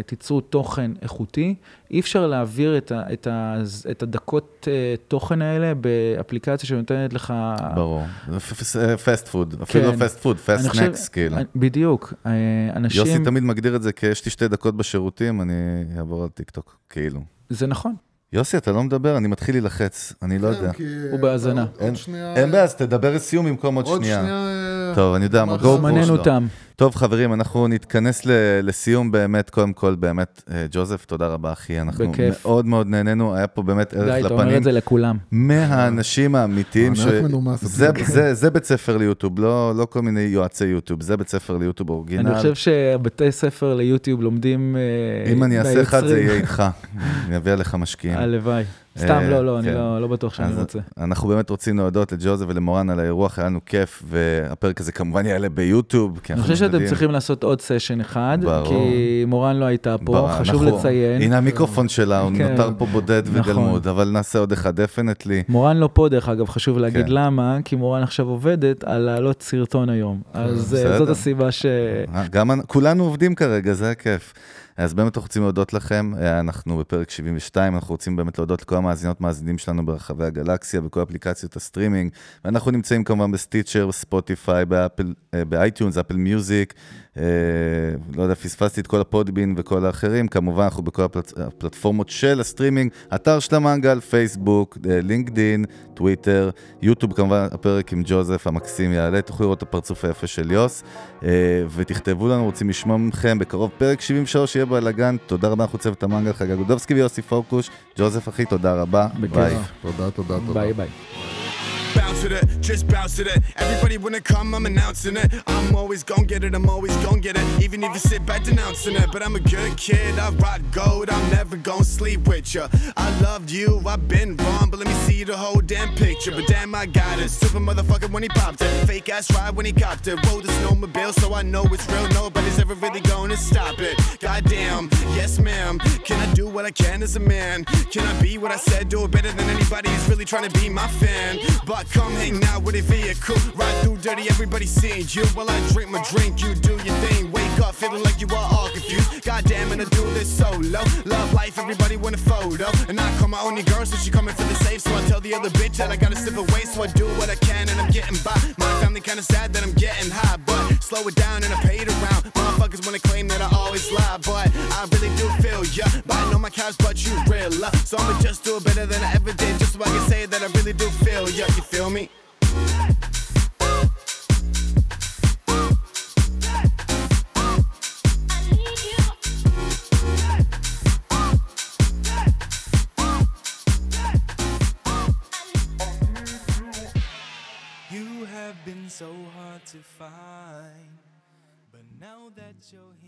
תיצרו תוכן איכותי, אי אפשר להעביר את, ה, את, ה, את הדקות אה, תוכן האלה באפליקציה שנותנת לך... ברור, fast food, אה, אפילו כן. לא fast food, fast snacks, כאילו. בדיוק, אה, אנשים... יוסי תמיד מגדיר את זה כשיש לי שתי דקות בשירותים, אני אעבור על טיק טוק, כאילו. זה נכון. יוסי, אתה לא מדבר, אני מתחיל להילחץ, אני לא כן, יודע. הוא בהאזנה. אין בעיה, אז תדבר לסיום במקום עוד שנייה. עוד שנייה... טוב, אני יודע, מגור מנן אותם. טוב, חברים, אנחנו נתכנס לסיום באמת, קודם כל, באמת, אה, ג'וזף, תודה רבה, אחי. אנחנו בכיף. מאוד מאוד נהנינו, היה פה באמת ערך לפנים. די, אתה אומר את זה לכולם. מהאנשים האמיתיים, ש... זה, זה, זה בית ספר ליוטיוב, לא, לא כל מיני יועצי יוטיוב, זה בית ספר ליוטיוב אורגינל. אני חושב שבתי ספר ליוטיוב לומדים... אה, אם אני אעשה אחד, זה יהיה איתך. אני אביא עליך משקיעים. הלוואי. סתם, לא, לא, אני כן. לא, לא בטוח שאני רוצה. אנחנו באמת רוצים להודות לג'וזף ולמורן על האירוח, היה לנו כיף, והפרק הזה כמובן יעלה ביוטיוב. אני חושב שאתם צריכים לעשות עוד סשן אחד, כי מורן לא הייתה פה, חשוב לציין. הנה המיקרופון שלה, הוא כן. נותר פה בודד נכון. וגלמוד, אבל נעשה עוד אחד, definitely. מורן לא פה, דרך אגב, חשוב להגיד כן. למה, כי מורן עכשיו עובדת על להעלות סרטון היום. אז אה, זאת הסיבה ש... אה, כולנו עובדים כרגע, זה הכיף. אז באמת אנחנו רוצים להודות לכם, אה, אנחנו בפרק 72, אנחנו רוצים באמת להודות לכל המאזינות מאזינים שלנו ברחבי הגלקסיה, בכל אפליקציות הסטרימינג, ואנחנו נמצאים כמובן בסטיצ'ר, ספוטיפיי, באפל, אה, באייטיונס, אפל מיוזיק, לא יודע, פספסתי את כל הפודבין וכל האחרים, כמובן אנחנו בכל הפלטפורמות של הסטרימינג, אתר של המנגל, פייסבוק, לינקדין, טוויטר, יוטיוב כמובן, הפרק עם ג'וזף המקסים יעלה, תוכלו לראות את הפרצוף היפה של יוסי, ותכתבו לנו, רוצים לשמוע מכם, בקרוב פרק 73 יהיה בלאגן, תודה רבה, אנחנו צוות המנגל, חגג גודובסקי ויוסי פורקוש, ג'וזף אחי, תודה רבה, ביי. תודה, תודה, תודה. ביי ביי. Bounce with it, just bounce with it. Everybody wanna come, I'm announcing it. I'm always gon' get it, I'm always gon' get it. Even if you sit back denouncing it, but I'm a good kid, I rock gold, I'm never gon' sleep with ya. I loved you, I've been wrong, but let me see the whole damn picture. But damn, I got it. Super motherfucker when he popped it. Fake ass ride when he copped it. Rode the snowmobile, so I know it's real. Nobody's ever really gonna stop it. Goddamn, yes ma'am. Can I do what I can as a man? Can I be what I said? Do it better than anybody who's really trying to be my fan. But Come hang out with a vehicle. Ride through dirty, everybody seeing you. While I drink my drink, you do your thing. Wake up feeling like you are all confused. Goddamn, and I do this solo. Love life, everybody want a photo. And I call my only girl, so she coming for the safe. So I tell the other bitch that I gotta slip away. So I do what I can, and I'm getting by. My family kinda sad that I'm getting high, but slow it down and I paid around. Motherfuckers wanna claim that I always lie, but I really do feel ya. I know my cows, but you real. So I'ma just do it better than I ever did, just so I can say that I really do feel ya. You feel me? so hard to find. But now that you're here.